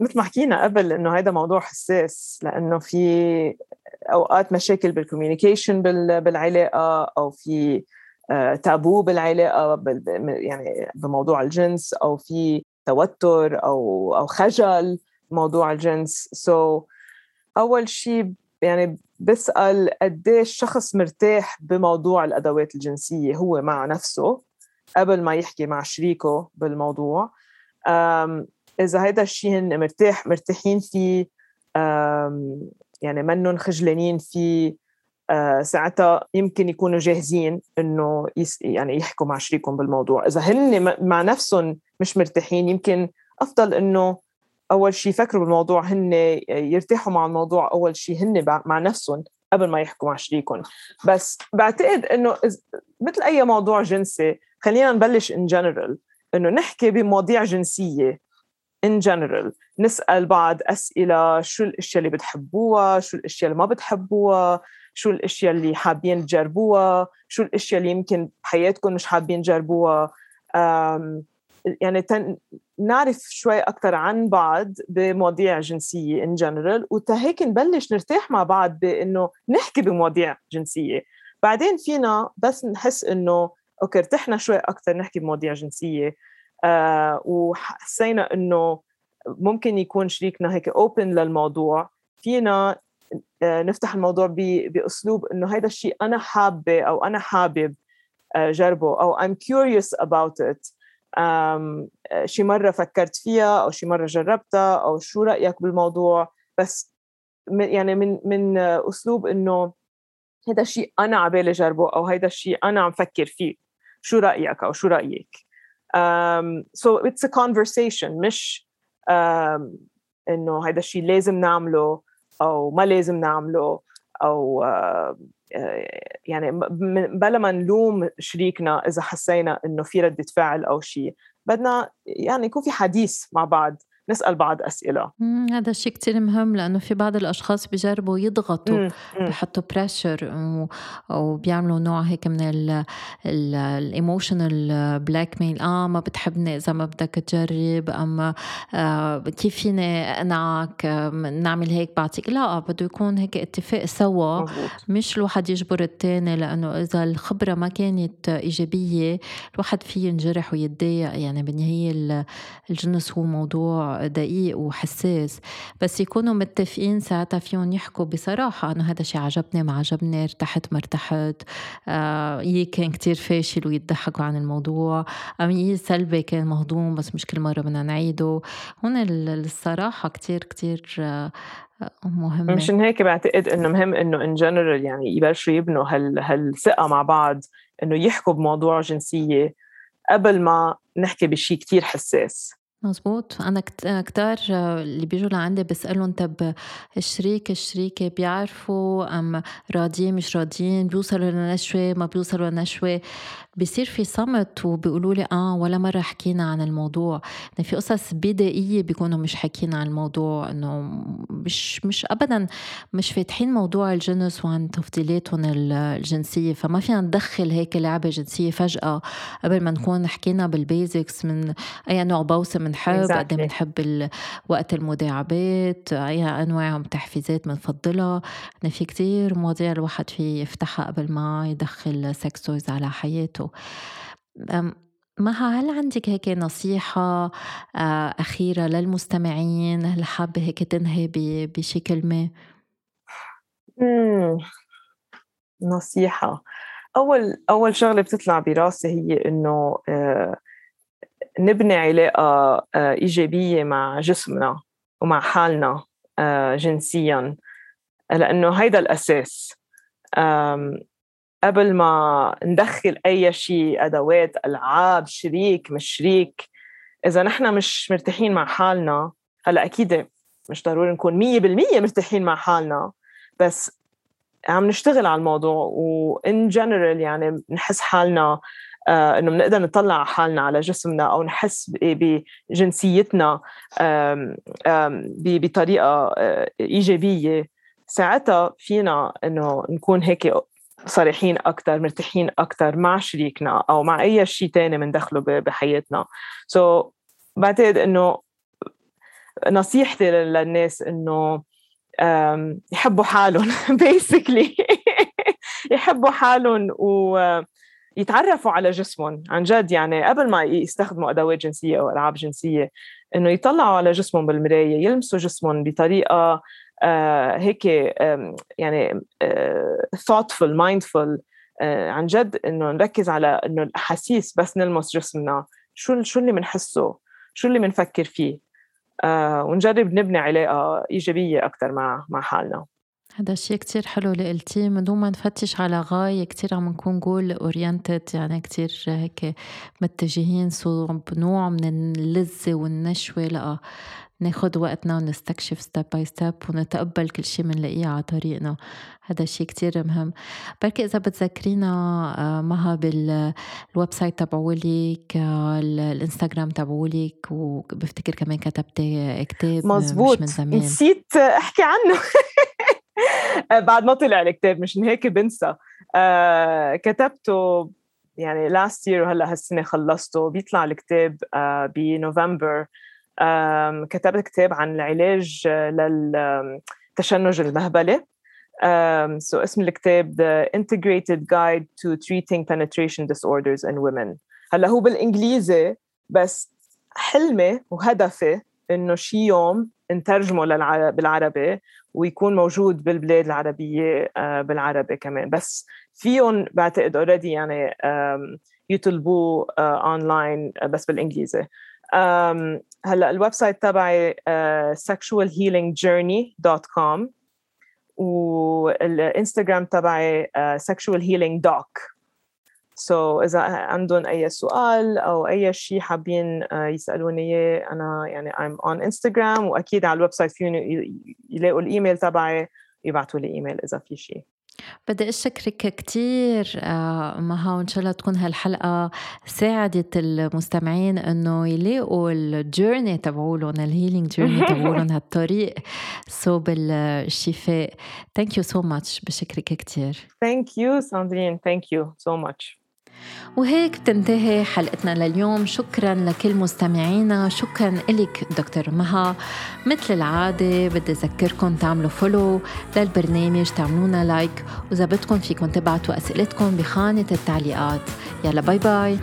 مثل ما حكينا قبل إنه هذا موضوع حساس لأنه في أوقات مشاكل بال communication بالعلاقة أو في تابو بالعلاقة يعني بموضوع الجنس أو في توتر أو أو خجل موضوع الجنس. so, أول شيء يعني بسأل قديش شخص مرتاح بموضوع الأدوات الجنسية هو مع نفسه قبل ما يحكي مع شريكه بالموضوع. إذا هيدا الشيء هن مرتاح مرتاحين فيه يعني منهم خجلانين فيه ساعتها يمكن يكونوا جاهزين إنه يعني يحكوا مع شريكهم بالموضوع. إذا هن مع نفسهم مش مرتاحين يمكن أفضل إنه أول شيء يفكروا بالموضوع هن يرتاحوا مع الموضوع أول شيء هن مع نفسهم قبل ما يحكوا مع شريكهم. بس بعتقد إنه مثل أي موضوع جنسي خلينا نبلش ان جنرال إنه نحكي بمواضيع جنسية in general. نسأل بعض أسئلة شو الأشياء اللي بتحبوها؟ شو الأشياء اللي ما بتحبوها؟ شو الأشياء اللي حابين تجربوها؟ شو الأشياء اللي يمكن بحياتكم مش حابين تجربوها؟ يعني تن... نعرف شوي أكثر عن بعض بمواضيع جنسية in general وتهيك نبلش نرتاح مع بعض بأنه نحكي بمواضيع جنسية. بعدين فينا بس نحس أنه okay ارتحنا شوي أكثر نحكي بمواضيع جنسية. آه وحسينا إنه ممكن يكون شريكنا هيك open للموضوع. فينا آه نفتح الموضوع بأسلوب إنه هذا الشيء أنا حابة أو أنا حابب آه جربه أو I'm curious about it. آه، شي مرة فكرت فيها أو شي مرة جربتها أو شو رأيك بالموضوع. بس يعني من من أسلوب إنه هذا الشيء أنا عبالي جربه أو هذا الشيء أنا عم فكر فيه. شو رأيك أو شو رأيك؟ Um, so it's a conversation مش um, انه هذا الشيء لازم نعمله أو ما لازم نعمله أو uh, يعني بلا ما نلوم شريكنا إذا حسينا إنه في ردة فعل أو شيء بدنا يعني يكون في حديث مع بعض. نسأل بعض أسئلة. هذا الشيء كتير مهم لأنه في بعض الأشخاص بيجربوا يضغطوا بحطوا pressure وبيعملوا نوع هيك من ال emotional blackmail آه ما بتحبني إذا ما بدك تجرب أما آه كيف فيني أقنعك نعمل هيك بعطيك. لا بده يكون هيك اتفاق سوا. مزبوط. مش الواحد يجبر الثاني لأنه إذا الخبرة ما كانت إيجابية الواحد فيه ينجرح ويتضايق. يعني بالنهايه الجنس هو موضوع دقيق وحساس. بس يكونوا متفقين ساعتها فيهم يحكوا بصراحة إنه هذا الشيء عجبني ما عجبني ارتحت ما ارتحت. آه يي كان كتير فاشل ويضحكوا عن الموضوع. أم يي سلبي كان مهضوم بس مش كل مرة بدنا نعيده. هون الصراحة كتير كتير آه مهمة. مشان هيك بعتقد إنه مهم إنه ان جنرال يعني يبلشوا يبنوا هال هالثقة مع بعض إنه يحكوا بموضوع جنسية قبل ما نحكي بشيء كتير حساس. مزبوط أنا كتار اللي بيجوا لعندي بسألهم طب الشريك الشريكة بيعرفوا أم راضيين مش راضيين؟ بيوصلوا لنشوة ما بيوصلوا لنشوة بصير في صمت وبيقولوا لي آه ولا مرة حكينا عن الموضوع. يعني في قصص بدائية بيكونوا مش حكينا عن الموضوع إنه مش مش ابدا مش فاتحين موضوع الجنس وعن تفضيلاتهم الجنسية. فما فينا ندخل هيك لعبة جنسية فجأة قبل ما نكون حكينا بال basics من أي نوع بوسة بنحب exactly. قد إيه بنحب وقت المداعبات أي أنواع التحفيزات بنفضلها. يعني في كتير مواضيع الواحد فيه يفتحها قبل ما يدخل سكس على حياته. مها هل عندك هيك نصيحة آه، أخيرة للمستمعين؟ هل حابة هيك تنهي بشي كلمة؟ نصيحة. أول أول شغلة بتطلع براسي هي إنه آه، نبني علاقة آه، إيجابية مع جسمنا ومع حالنا جنسيا لأنه هيدا الأساس. قبل ما ندخل أي شيء أدوات ألعاب شريك مش شريك إذا نحن مش مرتاحين مع حالنا هلأ أكيد مش ضروري نكون 100% مرتاحين مع حالنا. بس عم نشتغل على الموضوع وإن جنرال يعني نحس حالنا آه إنه بنقدر نطلع على حالنا على جسمنا أو نحس بجنسيتنا آم آم بطريقة آه إيجابية ساعتها فينا إنه نكون هيك صريحين أكثر مرتاحين أكثر مع شريكنا أو مع أي شيء تاني بندخله بحياتنا. سو so, بعتقد إنه نصيحتي للناس إنه يحبوا حالهم بيسكلي يحبوا حالهم ويتعرفوا على جسمهم. عن جد يعني قبل ما يستخدموا أدوات جنسية أو ألعاب جنسية إنه يطلعوا على جسمهم بالمراية يلمسوا جسمهم بطريقة هيك يعني آه، thoughtful mindful آه، عن جد إنه نركز على إنه الأحاسيس بس نلمس جسمنا. شو شو اللي بنحسه شو اللي بنفكر فيه؟ ونجرب نبني علاقة إيجابية أكثر مع مع حالنا. هذا الشيء كتير حلو اللي قلتيه. من دون ما نفتش على غاية كتير عم نكون goal oriented يعني كتير هيك متجهين صوب نوع من اللذة والنشوة. لا ناخد وقتنا ونستكشف step by step ونتقبل كل شيء بنلاقيه على طريقنا. هذا الشيء كتير مهم. بركي إذا بتذكرينا آه، معها بال website تبعولك آه، الإنستغرام تبعولك وبفتكر كمان كتبتي كتاب مزبوط مش من زمان. نسيت أحكي عنه. بعد ما طلع الكتاب مشان هيك بنسى. آه كتبته يعني last year وهلأ هالسنة خلصته. بيطلع الكتاب آه بنوفمبر كتبت كتاب عن العلاج للتشنج المهبلي so اسم الكتاب The Integrated Guide to Treating Penetration Disorders in Women. هلا هو بالإنجليزي بس حلمي وهدفي إنه شي يوم نترجمه بالعربي ويكون موجود بالبلاد العربية آه، بالعربي كمان. بس فيهم بعتقد already يعني يطلبوه اونلاين آه، بس بالإنجليزي. هلأ ال website تبعي uh, sexualhealingjourney.com والإنستغرام تبعي uh, sexualhealingdoc so, إذا عندهم أي سؤال أو أي شيء حابين uh, يسألوني إياه أنا يعني I'm on Instagram وأكيد على ال website فيهم يلاقوا الإيميل تبعي يبعثوا لي إيميل إذا في شيء. بدي أشكرك كتير. آه، مها وإن شاء الله تكون هالحلقة ساعدت المستمعين إنه يلاقوا ال journey تبعولهم ال healing journey تبعولهم هالطريق صوب الشفاء. thank you so much بشكرك كتير. thank you ساندرين thank you so much وهيك بتنتهي حلقتنا لليوم. شكرا لكل مستمعينا. شكرا لك دكتور مها. مثل العادة بدي أذكركم تعملوا follow للبرنامج تعملونا like وإذا بدكم فيكم تبعتوا أسئلتكم بخانة التعليقات. يلا bye bye